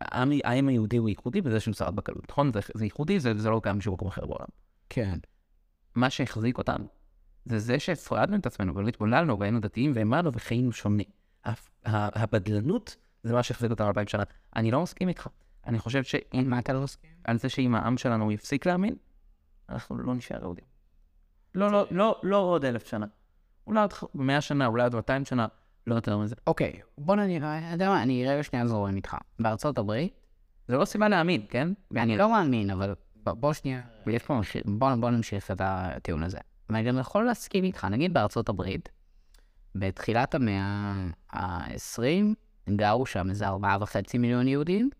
העם העם היהודי הוא ייחודי בזה שהוא שרד בקלות, נכון? זה, זה ייחודי, זה, זה לא קיים בשום מקום אחר בעולם. כן. מה שהחזיק אותנו, זה זה שהפרדנו את עצמנו ולא התבוללנו והיינו דתיים והאמנו וחיינו שונה. הבדלנות זה מה שהחזיק אותנו אלפיים שנה. אני לא מסכים איתך. אני חושב שאם, מה אתה לא מסכים? על זה שאם העם שלנו יפסיק להאמין, אנחנו לא נשאר יהודים. לא, לא, לא, לא עוד אלף שנה. אולי עוד מאה שנה, אולי עוד 200 שנה, לא יותר מזה. אוקיי, בוא נראה, אתה יודע מה, אני רגע שנייה זורם איתך. בארצות הברית, זה לא סיבה להאמין, כן? אני לא מאמין, אבל בוא שנייה, ויש פה מחיר. בוא, נמשיך את הטיעון הזה. ואני גם יכול להסכים איתך, נגיד בארצות הברית, בתחילת המאה ה-20, גרו שם איזה ארבעה וחצי מיליון יהודים,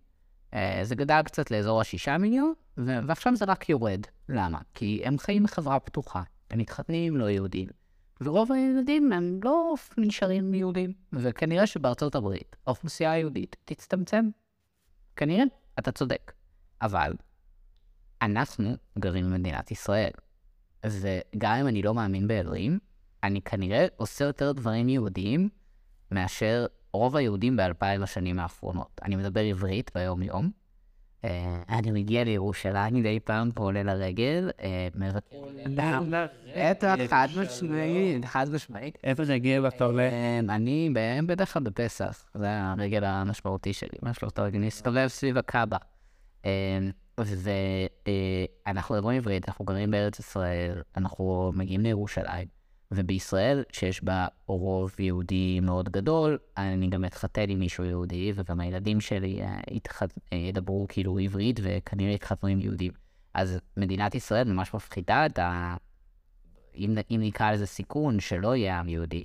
זה גדל קצת לאזור השישה מיליון, ועכשיו זה רק יורד. למה? כי הם חיים בחברה פתוחה, הם מתחתנים לא יהודים, ורוב הילדים הם לא נשארים יהודים, וכנראה שבארצות הברית האוכלוסייה היהודית תצטמצם. כנראה, אתה צודק. אבל אנחנו גרים במדינת ישראל. וגם אם אני לא מאמין באלוהים, אני כנראה עושה יותר דברים יהודיים מאשר רוב היהודים באלפיים השנים האחרונות. אני מדבר עברית ביום-יום. אה, אני מגיע לירושלים מדי פעם פה עולה לרגל, אה, מבקר... בטח, חד משמעית, חד משמעית. איפה זה הגיע בתור אה, אני בדרך כלל בפסח, זה הרגל המשמעותי שלי, מה שלא תרגל, להסתובב סביב הקאבה. ואנחנו מדברים עברית, אנחנו גרים בארץ ישראל, אנחנו מגיעים לירושלים, ובישראל, שיש בה רוב יהודי מאוד גדול, אני גם אתחתן עם מישהו יהודי, וגם הילדים שלי אה, יתח... אה, ידברו כאילו עברית, וכנראה יתחתנו עם יהודים. אז מדינת ישראל ממש מפחיתה את ה... אם, אם נקרא לזה סיכון, שלא יהיה עם יהודי.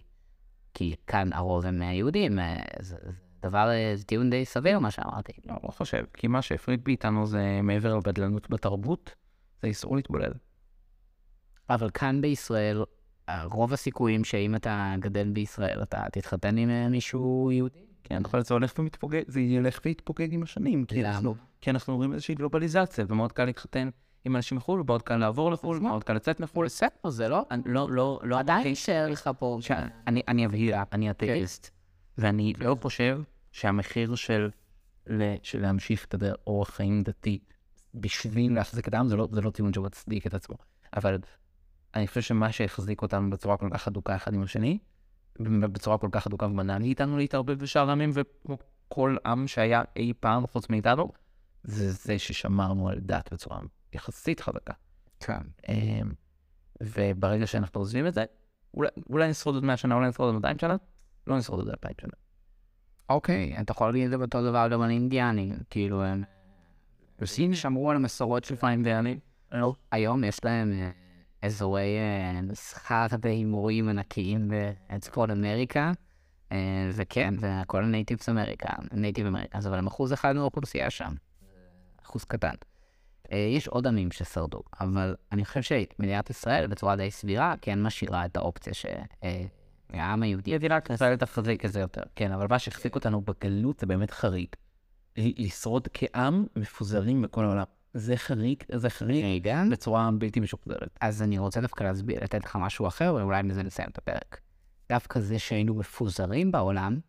כי כאן הרוב הם אה, יהודים, זה, זה דבר, זה טיעון די סביר מה שאמרתי. לא, לא חושב, כי מה שהפריד מאיתנו זה מעבר לבדלנות בתרבות, זה איסור להתבולל. אבל כאן בישראל, רוב הסיכויים שאם אתה גדל בישראל, אתה תתחתן עם אה, מישהו יהודי. כן, אבל זה הולך ומתפוגג, זה ילך ויתפוגג עם השנים. למה? כי אנחנו רואים איזושהי גלובליזציה, ומאוד קל להתחתן עם אנשים מחו"ל, ומאוד קל לעבור לחו"ל, מאוד קל לצאת מחו"ל. בסדר, זה לא... לא, לא, לא... עדיין יישאר לך פה... אני אבהיר, אני אתאיסט, ואני לא חושב שהמחיר של, להמשיך את אורח חיים דתי בשביל להחזיק אדם, זה לא, זה לא טיעון שמצדיק את עצמו. אבל אני חושב שמה שהחזיק אותנו בצורה כל כך הדוקה אחד עם השני, בצורה כל כך הדוקה ומנע מאיתנו להתערבב בשאר העמים, וכמו כל עם שהיה אי פעם חוץ מאיתנו, זה זה ששמרנו על דת בצורה יחסית חזקה. כן. אמ, וברגע שאנחנו עוזבים את זה, אולי, אולי נשרוד עוד 100 שנה, אולי נשרוד עוד 200 שנה, לא נשרוד עוד 2,000 שנה. אוקיי, אתה יכול להגיד את זה אותו דבר גם על אינדיאנים, כאילו הם... בסין שמרו על המסורות של אינדיאנים. היום יש להם אה, אזורי אה, מסחר והימורים ענקיים בצפון אמריקה, אה, וכן, וכל ה natives American, native American, אבל הם אחוז אחד מהאוכלוסייה שם, אחוז קטן. אה, יש עוד עמים ששרדו, אבל אני חושב שמדינת ישראל בצורה די סבירה כן משאירה את האופציה שהעם היהודי מדינת ישראל תחזיק את זה יותר, כן, אבל מה שהחזיק אותנו בגלות זה באמת חריג. לשרוד כעם מפוזרים בכל העולם. זה חריג, זה חריג רגע, בצורה בלתי משוחזרת. אז אני רוצה דווקא להסביר, לתת לך משהו אחר, ואולי מזה נסיים את הפרק. דווקא זה שהיינו מפוזרים בעולם,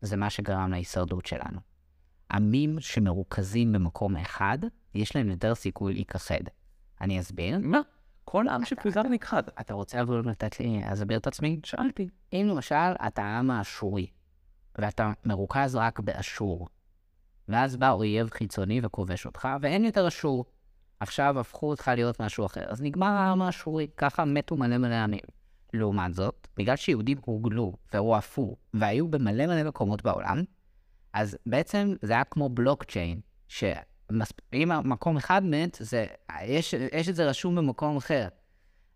זה מה שגרם להישרדות שלנו. עמים שמרוכזים במקום אחד, יש להם יותר סיכוי להיכחד. אני אסביר. מה? כל עם שפוזר נכחד. אתה רוצה אבל לתת לי להסביר את עצמי? שאלתי. אם למשל אתה העם האשורי, ואתה מרוכז רק באשור, ואז בא אויב חיצוני וכובש אותך, ואין יותר אשור. עכשיו הפכו אותך להיות משהו אחר. אז נגמר העם האשורי, ככה מתו מלא מלא עמים. לעומת זאת, בגלל שיהודים הוגלו והועפו, והיו במלא מלא מקומות בעולם, אז בעצם זה היה כמו בלוקצ'יין, שאם מקום אחד מת, זה, יש, יש את זה רשום במקום אחר.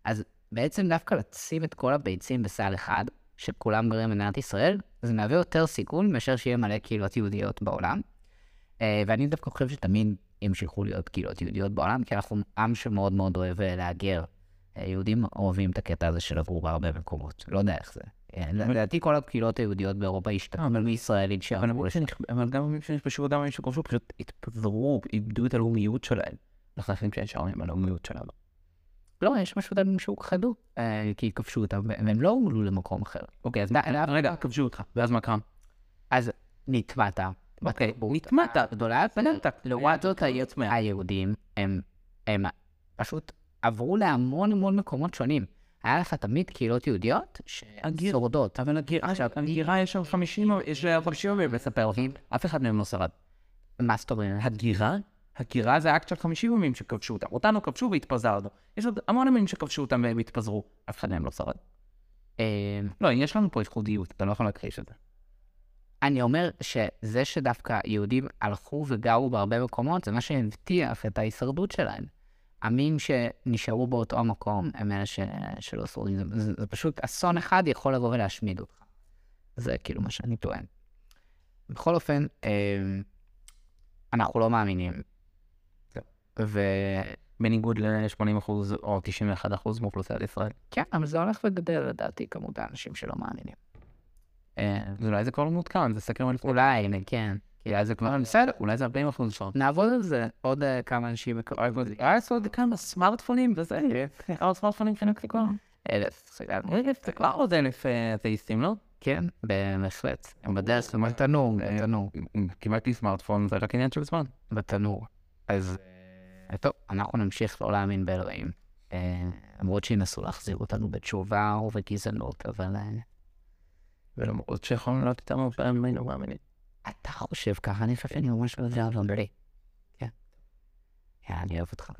אז בעצם דווקא לשים את כל הביצים בסל אחד, שכולם גרים במדינת ישראל, זה מהווה יותר סיכון מאשר שיהיה מלא קהילות יהודיות בעולם. אה, ואני דווקא חושב שתמיד ימשיכו להיות קהילות יהודיות בעולם, כי אנחנו עם שמאוד מאוד אוהב אה, להגר. אה, יהודים אוהבים את הקטע הזה של עברו בהרבה מקומות, לא יודע איך זה. לדעתי כל הקהילות היהודיות באירופה השתתפו מישראלים שעברו לשם. אבל גם עמים שנכבשו, גם עמים שכבשו, פשוט התפזרו, איבדו את הלאומיות שלהם. אנחנו חושבים שנשארנו עם הלאומיות שלנו. לא, יש משהו דברים שהוכחדו, כי כבשו אותם, והם לא הוגלו למקום אחר. אוקיי, אז רגע, כבשו אותך, ואז מה קרה? אז נטמעת. אוקיי, בתרבות נטמעת. הגדולה, בנית. לעומת זאת, היהודים, הם, פשוט עברו להמון המון מקומות שונים. היה לך תמיד קהילות יהודיות ששורדות. אבל הגירה, יש שם 50, יש לה 50 ימים לספר לך. אף אחד מהם לא שרד. מה זאת אומרת? הגירה? הגירה זה אקט של 50 ימים שכבשו אותם. אותנו כבשו והתפזרנו. יש עוד המון ימים שכבשו אותם והם התפזרו. אף אחד מהם לא שרד. אה, לא, יש לנו פה ייחודיות, אתה לא יכול להכחיש את זה. אני אומר שזה שדווקא יהודים הלכו וגרו בהרבה מקומות, זה מה שהבטיח את ההישרדות שלהם. עמים שנשארו באותו המקום הם אלה ש... שלא שורדים. זה, זה, זה פשוט אסון אחד יכול לבוא ולהשמיד אותך. זה כאילו מה שאני טוען. בכל אופן, אה, אנחנו לא מאמינים. וכן, בניגוד ל-80% או 91% מאוכלוסיית ישראל. כן, אבל זה הולך וגדל לדעתי כמות האנשים שלא מאמינים. אה, אז אולי זה כבר לא מעודכן, זה סקר מלפני. אולי, כן. אולי זה כבר בסדר, אולי זה 40% כבר. נעבוד על זה, עוד אה, כמה אנשים. היה לעשות כמה סמארטפונים וזה, (laughs) כמה סמארטפונים חינוך כבר. אלף, זה כבר עוד אלף אה, אתאיסטים, לא? כן, בהחלט. הם בדרך, בתנור, בתנור, קיבלתי סמארטפון, זה רק עניין של זמן. בתנור. אז אה, טוב, אנחנו נמשיך לא להאמין באלוהים. אה, למרות שינסו להחזיר אותנו בתשובה ובגזענות, אבל אה, ולמרות שיכולנו לעלות איתם הרבה פעמים היינו מאמינים. אתה חושב ככה, אני חושב שאני ממש לא יודע, אבל. כן. כן, אני אוהב אותך.